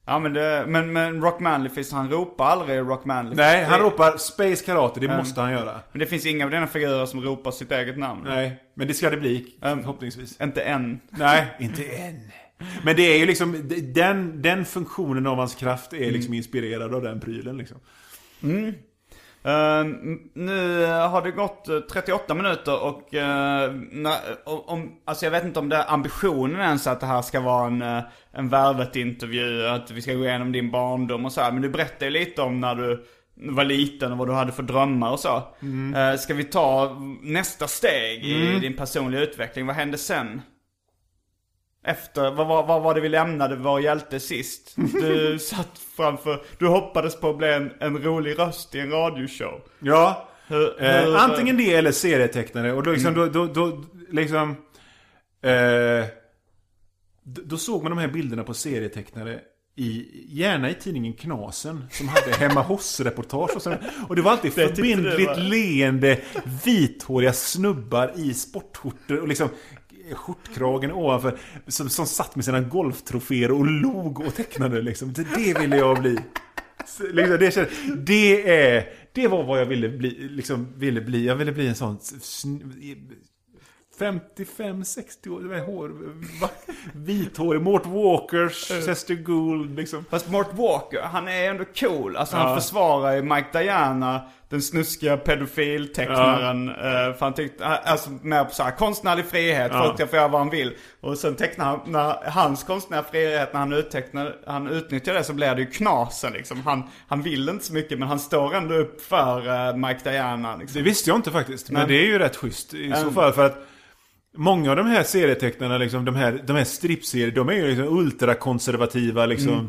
Ja men det, men, men Rock Manlyfist han ropar aldrig Rock Manlyfist. Nej, han ropar Space Karate. Det måste han göra. Men det finns inga av dina figurer som ropar sitt eget namn. Nej, men det ska det bli. Förhoppningsvis. Inte än. Nej, inte än. Men det är ju liksom, den, den funktionen av hans kraft är liksom inspirerad av den prylen liksom. Eh, nu har det gått eh, 38 minuter och eh, när, om, alltså jag vet inte om det är ambitionen ens att det här ska vara en, uh, en värvet-intervju, att vi ska gå igenom din barndom och så här. Men du berättade ju lite om när du var liten och vad du hade för drömmar och så. Eh, ska vi ta nästa steg i din personliga utveckling? Vad hände sen? Efter, vad, var- vad var det vi lämnade vår hjälte sist? Du satt framför, du hoppades på att bli en, en rolig röst i en radioshow. Ja. Hur- Eh, hur- antingen det eller serietecknare. Och då liksom, då, då, då liksom... Eh, då såg man de här bilderna på serietecknare i, gärna i tidningen Knasen som hade hemma hos-reportage och sådär. Och det var alltid förbindligt leende vithåriga snubbar i sportskjortor och liksom skjortkragen ovanför som, som satt med sina golftroféer och log och tecknade liksom. Det, ville jag bli. Liksom, det, kände- det är... Det var vad jag ville bli, liksom, ville bli. Jag ville bli en sån sn- 55-60 år, med hår, vithårig, Mort Walkers, Chester Gould liksom. Fast Mort Walker, han är ändå cool. Alltså Ja. han försvarar ju Mike Diana, den snuskiga pedofiltecknaren. eh, för han tyckte, alltså med på så här, konstnärlig frihet, Ja. folk kan få göra vad han vill. Och sen tecknar han, när hans konstnärliga frihet, när han, uttecknar, han utnyttjar det så blir det ju knasen liksom. Han, han vill inte så mycket men han står ändå upp för eh, Mike Diana liksom. Det visste jag inte faktiskt, men Nej. det är ju rätt schysst i så Mm. fall för att Många av de här serietecknarna, liksom, de här, de här stripserier, de är ju liksom ultrakonservativa liksom. Mm.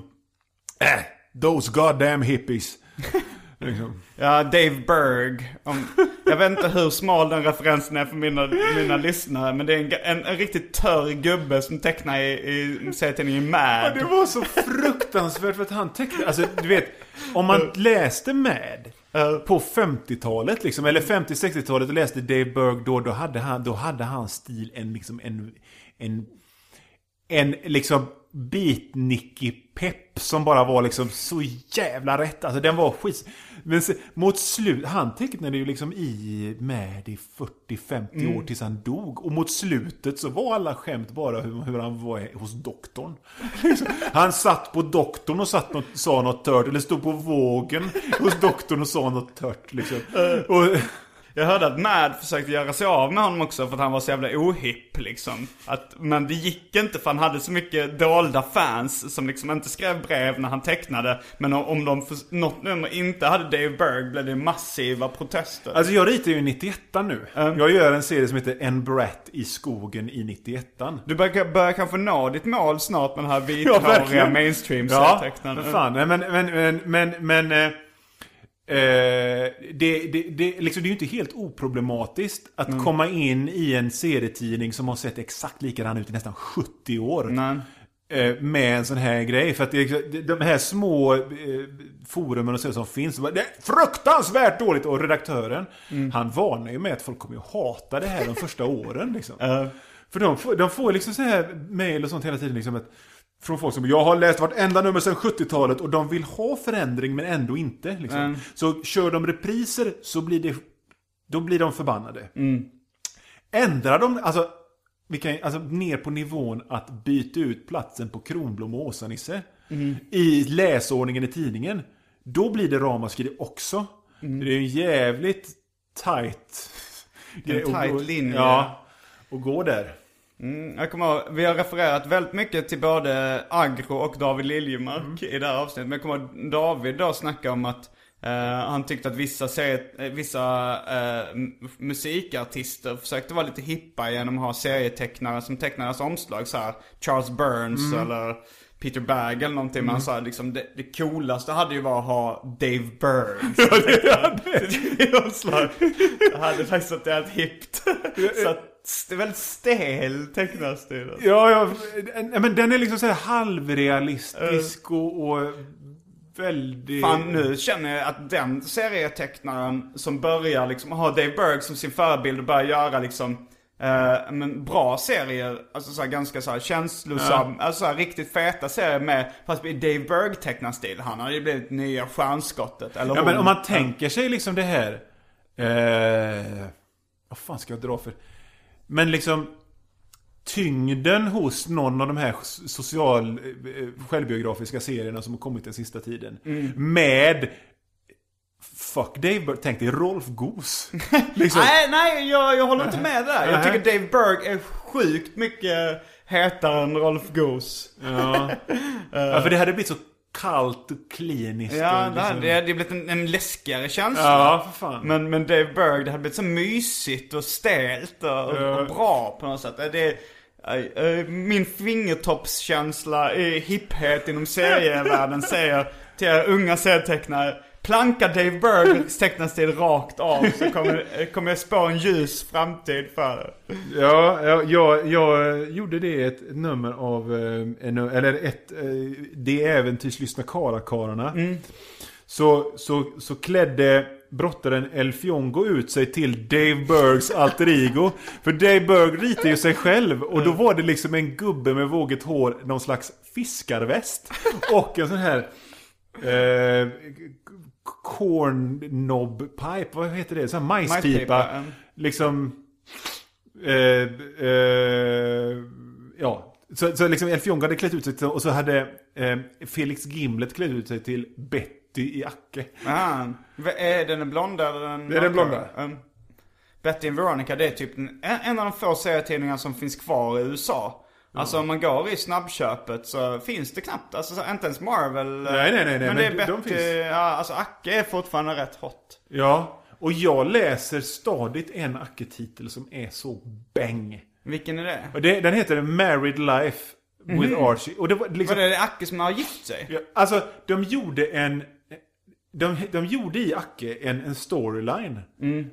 Äh, those goddamn hippies. liksom. Ja, Dave Berg. Om, jag vet inte hur smal den referensen är för mina, mina lyssnare. Men det är en, en, en riktigt törr gubbe som tecknar i, i serietidningen Mad. Det var så fruktansvärt för att han tecknade, alltså du vet, om man läste Mad Eh, på 50-talet liksom, eller 50-60-talet och läste Dave Berg då, då hade han, då hade han stil en liksom en, en, en liksom beatnicky pepp som bara var liksom så jävla rätt. Alltså den var skit. Men se, mot slut, han tecknade ju liksom i med i 40-50 år tills han dog. Och mot slutet så var alla skämt bara hur, hur han var hos doktorn. Han satt på doktorn och satt något, sa något tört. Eller stod på vågen hos doktorn och sa något tört liksom. Och, Jag hörde att Mad försökte göra sig av med honom också för att han var så jävla ohipp liksom. Att, men det gick inte för han hade så mycket dolda fans som liksom inte skrev brev när han tecknade. Men om, de för, något nummer inte hade Dave Berg blev det massiva protester. Alltså jag ritar ju 91 nu. Jag gör en serie som heter En Brat i skogen i 91 Du börjar, börjar kanske nå ditt mål snart med den här vithåriga Ja, serietecknaren. för fan. Nej, Men, men, men, men, men eh, eh, det, det, det, liksom, det är ju inte helt oproblematiskt att Mm. komma in i en serietidning som har sett exakt likadan ut i nästan 70 år. Nej. eh, Med en sån här grej. För att det- de här små eh, forumen och så som finns. Det är fruktansvärt dåligt! Och redaktören, Mm. han varnar ju med att folk kommer att hata det här de första åren. Liksom. För de får, de får liksom så här mail och sånt hela tiden. Liksom att, från folk som jag har läst vartenda nummer sedan 70-talet och de vill ha förändring men ändå inte. Liksom. Mm. Så kör de repriser så blir det då blir de förbannade. Mm. Ändrar de, alltså, vi kan, alltså ner på nivån att byta ut platsen på Kronblom och Åsa-Nisse Mm. i läsordningen i tidningen. Då blir det ramaskri också. Mm. Det är en jävligt tight grej att tight gå- linje. Ja, och gå där. Mm, jag kommer ihåg, vi har refererat väldigt mycket till både Agro och David Liljemark i det här avsnittet. Men jag kommer ihåg David då snacka om att eh, han tyckte att vissa, serie, eh, vissa eh, musikartister försökte vara lite hippa genom att ha serietecknare som tecknade deras omslag så här Charles Burns eller Peter Bagg eller någonting. Men han sa liksom det, det coolaste hade ju varit att ha Dave Berg. Ja, det hade. Det hade faktiskt varit hippt. Så att det är väldigt stel tecknarstil. Ja, ja, men den är liksom så halvrealistisk och, och väldigt... Fan nu känner jag att den serietecknaren som börjar liksom ha Dave Berg som sin förebild och börjar göra liksom eh, men bra serier, alltså så ganska så här känslosam, alltså så riktigt feta serier med, fast i Dave Berg tecknarstil. Han har ju blivit nya stjärnskottet, eller Ja, hon. men om man tänker sig liksom det här... Eh, vad fan ska jag dra för... Men liksom... Tyngden hos någon av de här social, eh, självbiografiska serierna som har kommit den sista tiden. Mm. Med... Fuck Dave Berg, tänk dig Rolf Goos. liksom. Nej, nej, jag, jag håller inte med där. Jag tycker Dave Berg är sjukt mycket hetare än Rolf Goose. Ja. ja, för det hade blivit så kallt och kliniskt. Ja, och det, liksom... det hade blivit en, en läskigare känsla. Ja, för fan. Men, men Dave Berg, det hade blivit så mysigt och stelt och, och, Ja. och bra på något sätt. Det, eh, eh, min fingertoppskänsla i hipphet inom serievärlden säger till er unga serietecknare planka Dave Bergs tecknarstil rakt av så kommer, kommer jag spå en ljus framtid för. Ja, ja jag, jag gjorde det ett nummer av, eh, eller ett, eh, det äventyrslyssna Karakarlarna. Så, så, så klädde brottaren El Fiongo ut sig till Dave Bergs alter ego. För Dave Berg ritar ju sig själv och då var det liksom en gubbe med vågigt hår, någon slags fiskarväst. Och en sån här eh, corn knob pipe, vad heter det? Sån majspipa. Mm. Liksom... Eh, eh, ja. Så, så liksom El Fiongo hade klätt ut sig till, och så hade eh, Felix Gimlet klätt ut sig till Betty i Acke. Ah, är den blonda eller den Det är den blonda. Um, Betty and Veronica, det är typ en, en av de få serietidningar som finns kvar i USA. Alltså om man går i snabbköpet så finns det knappt, alltså så- inte ens Marvel. Nej, nej, nej, nej, Men det är Betty, finns. ja alltså Acke är fortfarande rätt hot. Ja, och jag läser stadigt en Acke-titel som är så bäng. Vilken är det? Och det, den heter Married Life with Archie. Och det var liksom... Var det det Acke som har gift sig? Ja, Alltså, de gjorde en... De, de gjorde i Acke en, en storyline.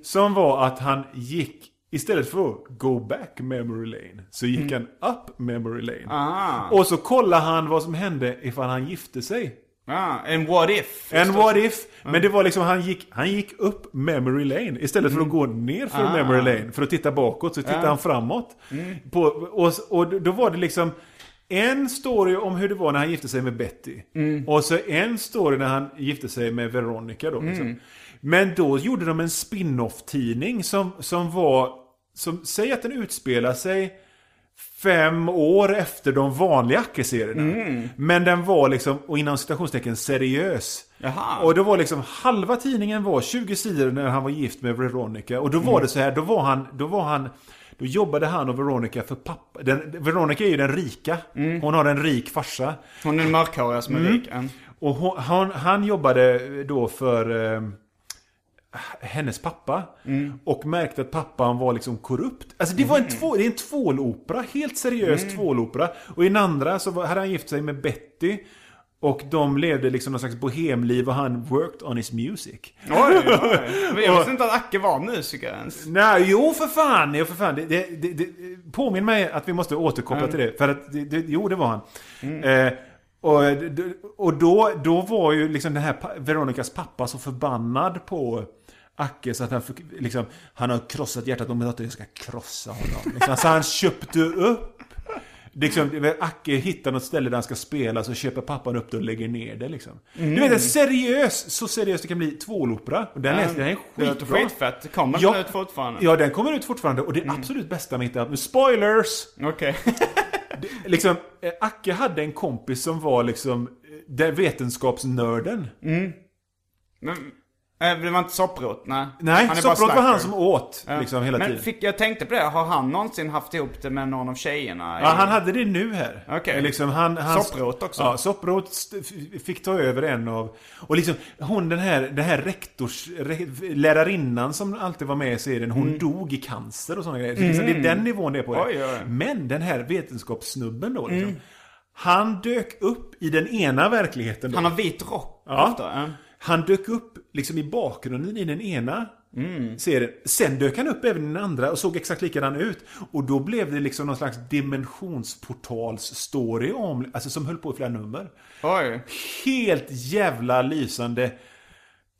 Som var att han gick, istället för att go back memory lane, så gick han up memory lane. Ah. Och så kollade han vad som hände ifall han gifte sig. Ah, en what if? En what if. Men det var liksom, han gick, han gick upp memory lane. Istället för att gå ner för memory lane. För att titta bakåt så tittade han framåt. På, och, och då var det liksom en story om hur det var när han gifte sig med Betty. Och så en story när han gifte sig med Veronica då. Liksom. Men då gjorde de en spin-off tidning som, som var, som, säg att den utspelar sig fem år efter de vanliga Acke-serierna. Men den var liksom, och inom citationstecken, seriös. Jaha. Och det var liksom, halva tidningen var 20 sidor när han var gift med Veronica. Och då var det så här, då var han, då var han, då jobbade han och Veronica för pappa. Den, Veronica är ju den rika. Hon har en rik farsa. Hon är den mörkhåriga som är Mm. rik. Mm. Och hon, han, han jobbade då för eh, hennes pappa. Och märkte att pappan var liksom korrupt. Alltså det var en, två, det är en tvålopera. Helt seriös tvålopera. Och i den andra så var, hade han gift sig med Betty. Och de levde liksom någon slags bohemliv och han worked on his music. Oj, oj. Men Jag visste inte att Acke var musiker ens. Nej, jo för fan! Jo för fan. Det, det, det, det, påminn mig att vi måste återkoppla till det. För att, det, det, jo det var han. Eh, och och då, då var ju liksom den här Veronicas pappa så förbannad på Acke så att han, liksom, han har krossat hjärtat om att jag ska krossa honom. Liksom. Så han köpte upp Liksom, Acke hittar något ställe där han ska spela så köper pappan upp det och lägger ner det liksom. Du vet en seriös, så seriös det kan bli, tvålopera. Och den, läste, den är skitbra. skitfett. Kommer Ja. den ut fortfarande? Ja, den kommer ut fortfarande och det är absolut bästa med inte Spoilers! Okej. Liksom, eh, Acke hade en kompis som var liksom eh, den vetenskapsnörden. Men, äh, det var inte sopprot? Nej. Nej, Han Sopprot var han som åt liksom hela Men tiden. fick, jag tänkte på det, har han någonsin haft ihop det med någon av tjejerna? Ja, han hade det nu här. Okej. Liksom, han, han, Sopprot också? Ja, Sopprot fick ta över en av... Och liksom, hon den här, den här rektors... Re, lärarinnan som alltid var med i serien, hon dog i cancer och sådana grejer. Så liksom, det är den nivån det är på det. Oj, oj. Men den här vetenskapssnubben då, liksom, Han dök upp i den ena verkligheten då. Han har vit rock Ja. ofta. Ja. Han dök upp liksom i bakgrunden i den ena serien. Sen dök han upp även i den andra och såg exakt likadan ut. Och då blev det liksom någon slags dimensionsportals-story om, alltså som höll på i flera nummer. Oj. Helt jävla lysande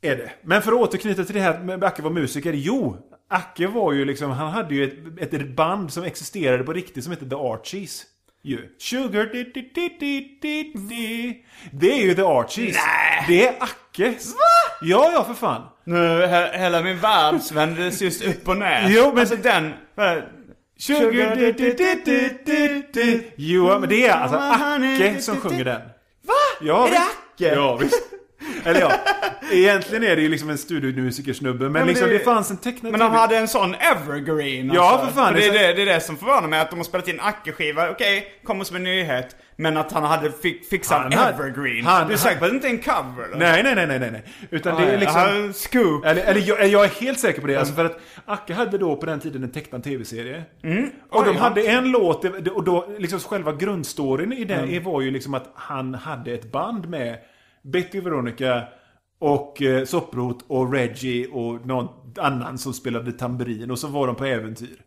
är det. Men för att återknyta till det här med Acke var musiker. Jo, Acke var ju liksom, han hade ju ett, ett band som existerade på riktigt som hette The Archies. Ju. Sugar di, di, di, di, di, di. Det är ju The Archies. Nej. Det är Acke. Va? Ja, ja för fan. Nu, he, hela min värld svändes just upp och ner. Jo, men- Alltså den... Sugar di, di, di, di, di, di. Jo, men det är alltså Acke som sjunger den. Va? Ja, Är det. Acke? Ja, visst. Eller ja, egentligen är det ju liksom en studiomusikersnubbe. Men, men liksom det- det fanns en tecknad Men de TV hade en sån evergreen Ja, alltså. för fan, det, det är det, det är det som förvånar mig, att de har spelat in Acke-skiva, okej, kommer som en nyhet. Men att han hade fi, fixat Han hade- evergreen. han- du är säker på att det inte är en cover eller? Nej, nej, nej, nej, nej. Utan det är liksom... Ah, scoop. Eller, eller jag, jag är helt säker på det. Alltså för att Acke hade då på den tiden en tecknad tv-serie. Och Mm. Oj, de ja. hade en låt, och då liksom själva grundstoryn i den Mm. var ju liksom att han hade ett band med Betty och Veronica Och eh, Sopprot och Reggie och någon annan som spelade tamburin. Och så var de på äventyr.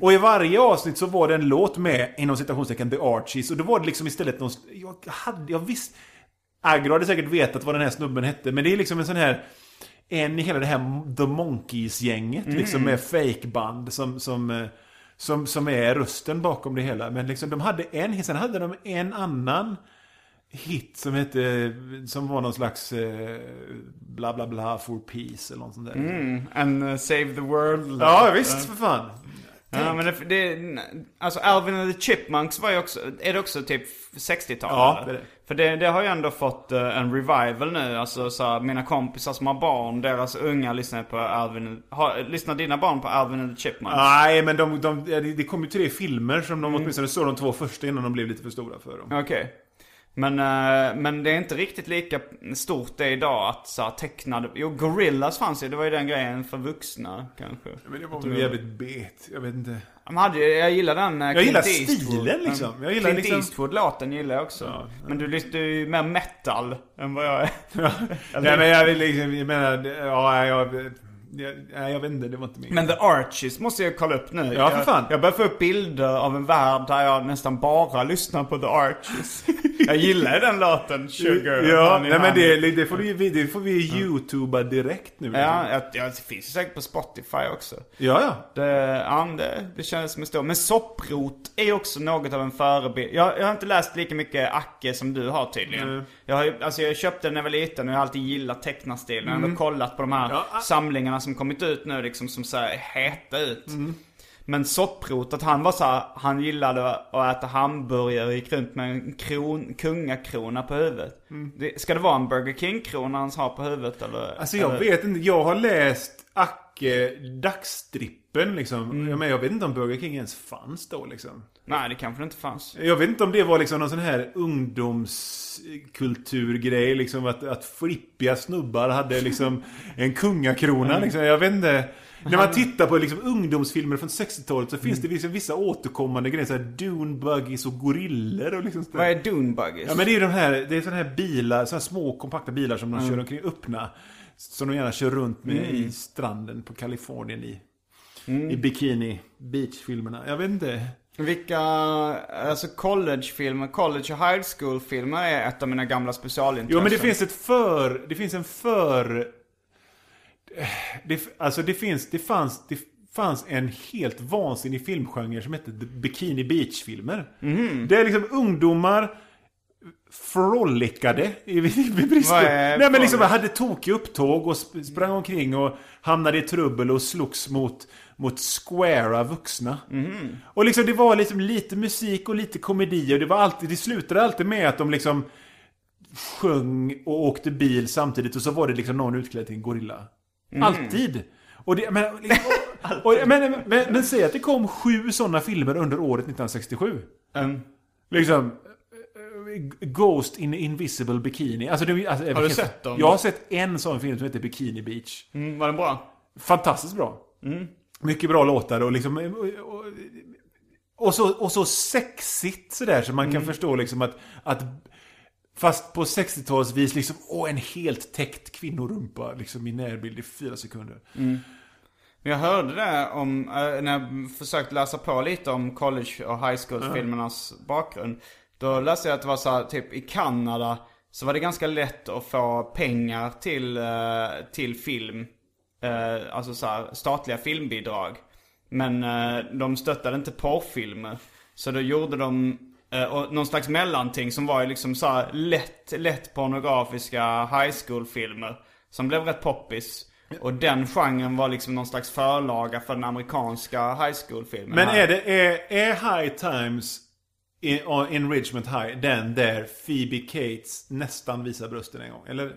Och i varje avsnitt så var det en låt med, inom citationstecken, The Archies. Och då var det liksom istället någon... Jag hade, jag visst... Agro hade säkert vetat vad den här snubben hette. Men det är liksom en sån här... En i hela det här The Monkeys-gänget. Liksom med fakeband som... som eh, som, som är rösten bakom det hela. Men liksom de hade en, sen hade de en annan hit som hette, som var någon slags eh, bla bla bla for peace eller något sånt där. Mm, and uh, Save the World. Ja visst för fan. Ja, men det, det, alltså Alvin and the Chipmunks var ju också, är det också typ 60-tal? Ja, det är det. För det, det har ju ändå fått eh, en revival nu. Alltså så här, mina kompisar som har barn, deras unga lyssnar på Alvin, har, lyssnar dina barn på Alvin and the Chipmunks? Nej men de, de, det kom ju tre filmer som de åtminstone såg de två första innan de blev lite för stora för dem. Okej. Men, eh, men det är inte riktigt lika stort det idag att så här, tecknade... Jo, Gorillas fanns ju. Det var ju den grejen för vuxna kanske. Men det var väl jävligt bet. Jag vet inte. Man hade, jag gillar den eh, Jag gillar Clint Eastwood. stilen, liksom. Jag gillar Clint liksom- Eastwood-låten gillar jag också. Men du lyssnar ju mer metal än vad jag är. Nej men jag vill liksom, jag menar, ja jag, jag, nej, jag vet inte, det var inte min. Men The Archies måste jag kolla upp nu. Ja, för jag, fan. Jag börjar få upp bilder av en värld där jag nästan bara lyssnar på The Archies. jag gillar den låten, Sugar. Ja, nej men det, det får vi, det får vi youtuba direkt nu. Ja, jag, jag, det finns säkert på Spotify också. ja. ja. Det, ja, det, känns som en stor. Men sopprot är också något av en förebild. Jag, jag har inte läst lika mycket Acke som du har tydligen. Mm. Jag, har, ju- alltså jag köpte den när jag var liten och jag har alltid gillat tecknarstilen. Jag har ändå kollat på de här Mm. Ja, ah. samlingarna som kommit ut nu liksom som ser heta ut. Mm. Men sopprot, att han var så här, han gillade att äta hamburgare och gick runt med en kron, kungakrona på huvudet. Det, ska det vara en Burger King-krona han har på huvudet eller? Mm. Alltså jag eller? vet inte, jag har läst Acke dagstrippen liksom. Mm. Men jag vet inte om Burger King ens fanns då liksom. Nej, det kanske det inte fanns. Jag vet inte om det var liksom någon sån här ungdomskulturgrej liksom att, att flippiga snubbar hade liksom en kungakrona liksom. Jag vet inte. När man tittar på liksom ungdomsfilmer från 60-talet så finns det liksom vissa återkommande grejer. Såhär Dune Buggies och gorillor och liksom. Vad är Dune Buggies? Ja men det är ju de här, det är sådana här bilar, sådana här små kompakta bilar som de Mm. kör omkring öppna. Som de gärna kör runt med i stranden på Kalifornien i, Mm. i Bikini Beach-filmerna. Jag vet inte. Vilka, alltså collegefilmer, college och high school-filmer är ett av mina gamla specialintressen. Jo men det finns ett för, det finns en för... Det, alltså det finns, det fanns, det fanns en helt vansinnig filmgenre som hette Bikini Beach-filmer. Mhm. Det är liksom ungdomar frolickade i, i brist är Nej men liksom hade tokiga upptåg och sp- sprang omkring och hamnade i trubbel och slogs mot, mot squara vuxna. Mhm. Och liksom det var liksom lite musik och lite komedi och det var alltid, det slutade alltid med att de liksom sjöng och åkte bil samtidigt och så var det liksom någon utklädd till en gorilla. Alltid! Och det, men, och, och, men, men, men säg att det kom sju sådana filmer under året 1967. Mm. Liksom Ghost in Invisible Bikini. Alltså, det, alltså, Har du sett dem? Jag har sett en sån film som heter Bikini Beach. Mm, var den bra? Fantastiskt bra. Mycket bra låtar och liksom... Och, och, och, så, och så sexigt sådär så man kan förstå liksom att, att Fast på 60-talsvis liksom, åh en helt täckt kvinnorumpa liksom i närbild i fyra sekunder. Jag hörde det om, eh, när jag försökte läsa på lite om college och high school-filmernas bakgrund. Då läste jag att det var så här, typ i Kanada så var det ganska lätt att få pengar till, eh, till film. Eh, Alltså så här, statliga filmbidrag. Men eh, de stöttade inte porrfilmer. Så då gjorde de och någon slags mellanting som var ju liksom så här lätt, lätt pornografiska high school-filmer. Som blev rätt poppis. Och den genren var liksom någon slags förlaga för den amerikanska high school-filmen. Men är det, är, är High Times Richmond High den där Phoebe Cates nästan visar brösten en gång? Eller?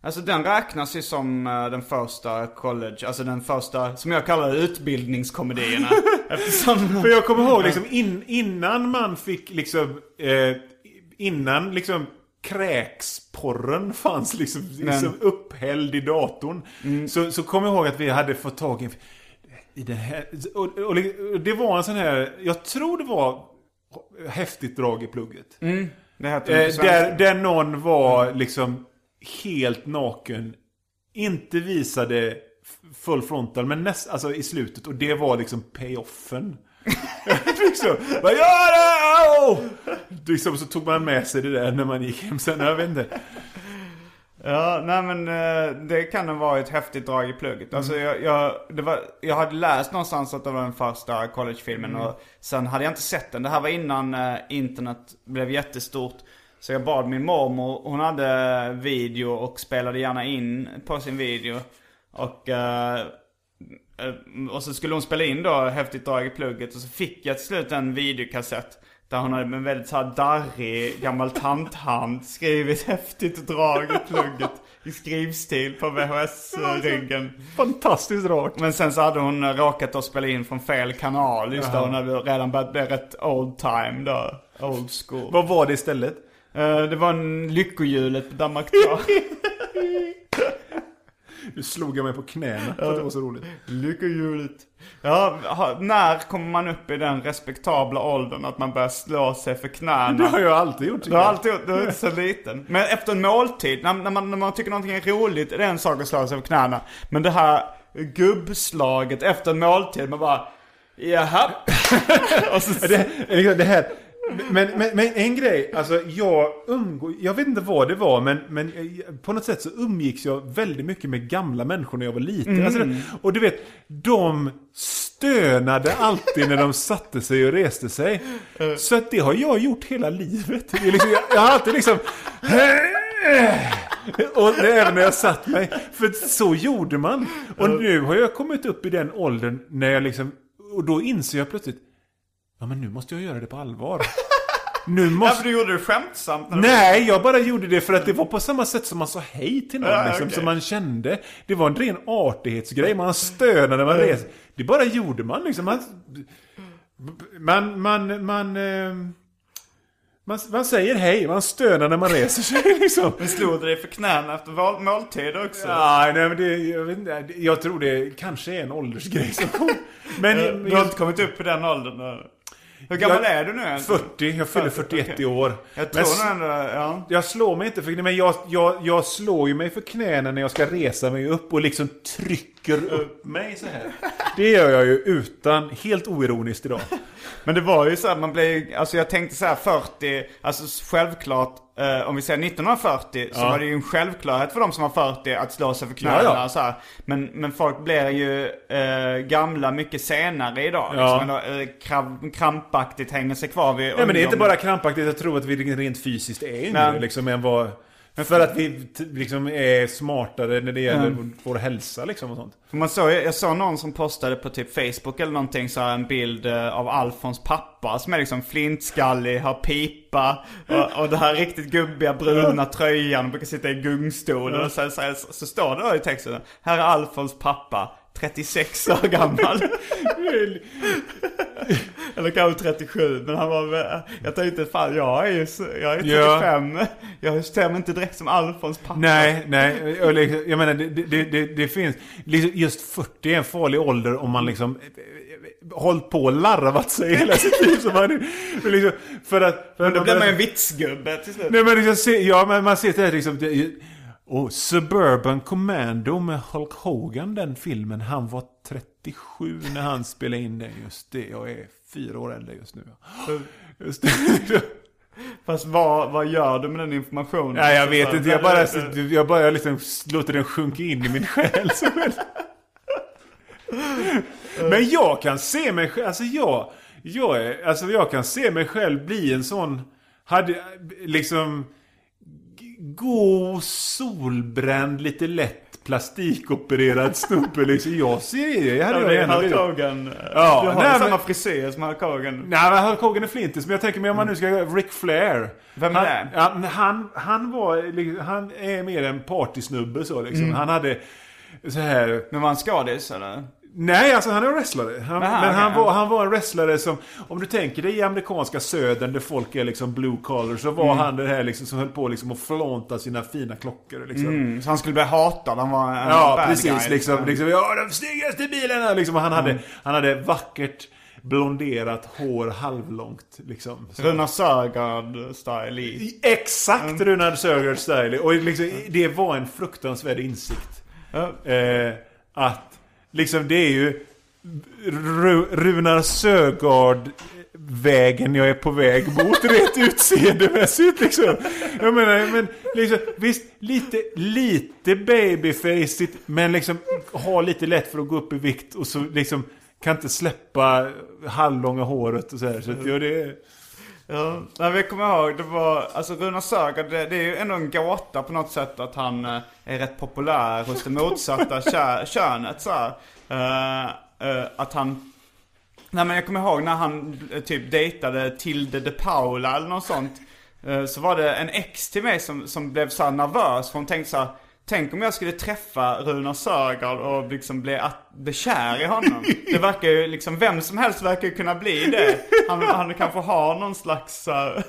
Alltså den räknas ju som eh, den första college, alltså den första, som jag kallar utbildningskomedierna. Eftersom... För jag kommer ihåg liksom in, innan man fick liksom eh, Innan liksom kräksporren fanns liksom, liksom upphälld i datorn. Så, så kommer jag ihåg att vi hade fått tag i i den här, och, och, och det var en sån här, jag tror det var häftigt drag i plugget. På Eh, där, där någon var liksom helt naken. Inte visade full frontal, men näst, alltså i slutet. Och det var liksom payoffen. liksom, vad gör? Au! Liksom, så tog man med sig det där när man gick hem sen. Jag vet inte. Ja, nej men eh, det kan ha varit ett häftigt drag i plugget. Alltså jag, jag, det var, jag hade läst någonstans att det var den första collegefilmen och sen hade jag inte sett den. Det här var innan eh, internet blev jättestort. Så jag bad min mormor, hon hade video och spelade gärna in på sin video. Och, eh, och så skulle hon spela in då häftigt drag i plugget och så fick jag till slut en videokassett. Där hon hade med en väldigt så här darrig gammal tanthand skrivit häftigt drag i plugget. I skrivstil på VHS-ryggen. Fantastiskt rakt. Men sen så hade hon råkat att spela in från fel kanal. Just då hon hade redan börjat bli rätt old time då. Old school. Vad var det istället? Eh, det var en lyckohjulet på Danmark 2. Nu slog jag mig på knäna för att det var så roligt. Lyckohjulet. Ja, när kommer man upp i den respektabla åldern att man börjar slå sig för Det knäna? har jag alltid gjort. Du har alltid gjort, du är inte så liten. Men efter en måltid, när, när, man, när man tycker någonting är roligt, är det en sak att slå sig för knäna. Men det här gubbslaget efter en måltid, man bara Jaha. Så, Det, liksom det här. Men, men, men en grej, alltså jag umgår, jag vet inte vad det var men, men på något sätt så umgicks jag väldigt mycket med gamla människor när jag var liten. Alltså, och du vet, de stönade alltid när de satte sig och reste sig. Så att det har jag gjort hela livet. Liksom, jag, jag har alltid liksom... Och det, även när jag satt mig. För så gjorde man. Och nu har jag kommit upp i den åldern när jag liksom... Och då inser jag plötsligt Ja men nu måste jag göra det på allvar. Nu ja, måste... för du gjorde det skämtsamt. när du- Nej, jag bara gjorde det för att det var på samma sätt som man sa hej till någon. Ja, liksom, okej. Som man kände. Det var en ren artighetsgrej. Man stönade när man reste. Det bara gjorde man liksom. Man, man, man, man, eh, man, man säger hej, man stönar när man reser sig liksom. Men slog du dig för knäna efter måltider också? Nej, nej men det, jag, vet inte, jag tror det kanske är en åldersgrej som kom. Men, Eh, Du har inte kommit upp i den åldern? eller? Hur gammal Jag- är du nu? 40, jag fyller 41 i år. Jag Men tror nog ändå, ja. Jag slår mig inte för men jag, jag, jag slår ju mig för knäna när jag ska resa mig upp och liksom trycker upp mig så här. Det gör jag ju utan, helt oironiskt idag. Men det var ju så här, man blev alltså jag tänkte så här 40, alltså självklart, eh, om vi säger 1940 så Ja. var det ju en självklarhet för de som var 40 att slå sig för knäna Ja, ja. så här. Men, men folk blir ju eh, gamla mycket senare idag. Ja. Liksom, eller, eh, kram, krampaktigt hänger sig kvar vid Nej men det är inte bara krampaktigt, jag tror att vi rent fysiskt är yngre liksom än vad... För att vi liksom är smartare när det gäller vår hälsa liksom och sånt. För man såg, jag såg någon som postade på typ Facebook eller någonting så här, en bild eh, av Alfons pappa som är liksom flintskallig, har pipa och, och det här riktigt gubbiga bruna tröjan och brukar sitta i gungstol. Och så, så, så, så står det då i texten, här är Alfons pappa, 36 år gammal. Eller kanske 37, men han var Jag tänkte fan jag är ju jag är Ja. 35. Jag ser mig inte direkt som Alfons pappa. Nej, nej. liksom, Jag menar, det, det, det, det finns... liksom, Just 40 är en farlig ålder om man liksom hållit på och larvat sig hela sitt liv. Så man, men liksom, för att... För att Då blir man ju en vitsgubbe till slut. Nej men liksom, ja men man ser det här liksom... Det, och Suburban Commando med Hulk Hogan, den filmen. Han var 37 när han spelade in den. Just det, jag är fyra år äldre just nu. Just det. Fast vad, vad gör du med den informationen? Nej jag vet inte, jag bara, jag bara liksom låter den sjunka in i min själ. Men jag kan se mig själv, alltså jag, jag, är, alltså jag kan se mig själv bli en sån, hade liksom, god solbränd, lite lätt plastikopererad snubbe liksom. Jag ser det, jag hade Ja, det är Hulk. Hogan. Ja, du har nej, samma men- frisyr som Hulk Hogan. Nej men Hulk Hogan är flintis, men jag tänker mig om man nu ska Ric Flair. Vem är han, det? Ja, han, han var, liksom- han är mer en partysnubbe så liksom. Mm. Han hade så här... Men var han skådis eller? Nej, alltså han är en wrestlare. Han, Aha, men okej, han, var, han var en wrestlare som, om du tänker dig i amerikanska södern där folk är liksom blue collar, så var Mm. han det här liksom som höll på liksom att flånta sina fina klockor. Liksom. Mm, så han skulle bli hatad, han var en Ja, bad precis. guy, liksom, liksom, ja, de snyggaste bilarna! Liksom, och han, hade, Mm. han hade vackert blonderat hår halvlångt. Liksom. Så. Runar Sögaard-style i. Exakt Runar Sögaard-style. Och liksom, det var en fruktansvärd insikt. Eh, att liksom det är ju Ru Runar Sögaard vägen jag är på väg mot rent utseendemässigt liksom. Jag menar, men liksom, visst, lite, lite babyfaceigt, men liksom ha lite lätt för att gå upp i vikt och så liksom kan inte släppa halvlånga håret och så här. Så att, ja, det är... Ja, nej, vi kommer ihåg, det var, alltså Runar Sögaard, det, det är ju ändå en gåta på något sätt att han eh, är rätt populär hos det motsatta kö, könet så här. Eh, eh, att han, nej men jag kommer ihåg när han typ dejtade Tilde de Paula eller något sånt. så var det en ex till mig som, som blev så nervös för hon tänkte så här, Tänk om jag skulle träffa Runar Sögaard och liksom bli, att, bli kär i honom. Det verkar ju liksom, vem som helst verkar ju kunna bli det. Han, han kanske har någon slags uh,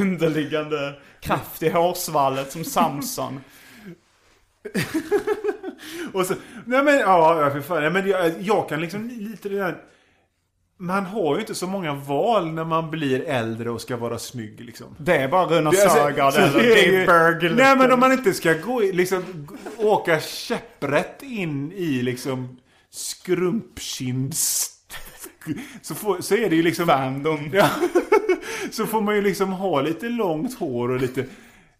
underliggande kraft i hårsvallet som Samson. Och så, nej men ja, ja för fan. Men jag, jag kan liksom lite det där. Man har ju inte så många val när man blir äldre och ska vara snygg liksom. Det är bara Runar alltså, Sögaard så eller Dave ju- Berg. Nej men om man inte ska gå liksom, åka käpprätt in i liksom skrumpkinds... Så, får, så är det ju liksom... Fandom. Ja. Så får man ju liksom ha lite långt hår och lite...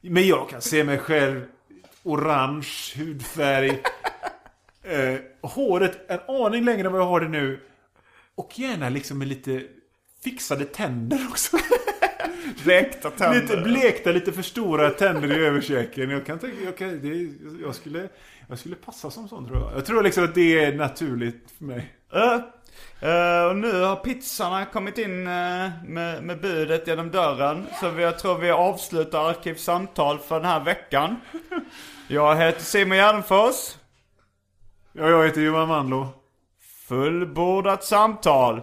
Men jag kan se mig själv orange hudfärg. eh, håret en aning längre än vad jag har det nu. Och gärna liksom med lite fixade tänder också. Blekta tänder. Lite blekta, lite för stora tänder i överkäken. Jag kan tänka, jag, kan, det, jag, skulle, jag skulle passa som sån tror jag. Jag tror liksom att det är naturligt för mig. Eh, eh, och nu har pizzorna kommit in eh, med, med budet genom dörren. Så vi, jag tror vi avslutar Arkivsamtal för den här veckan. Jag heter Simon Gärdenfors. Ja, jag heter Johan Manlo. Fullbordat samtal.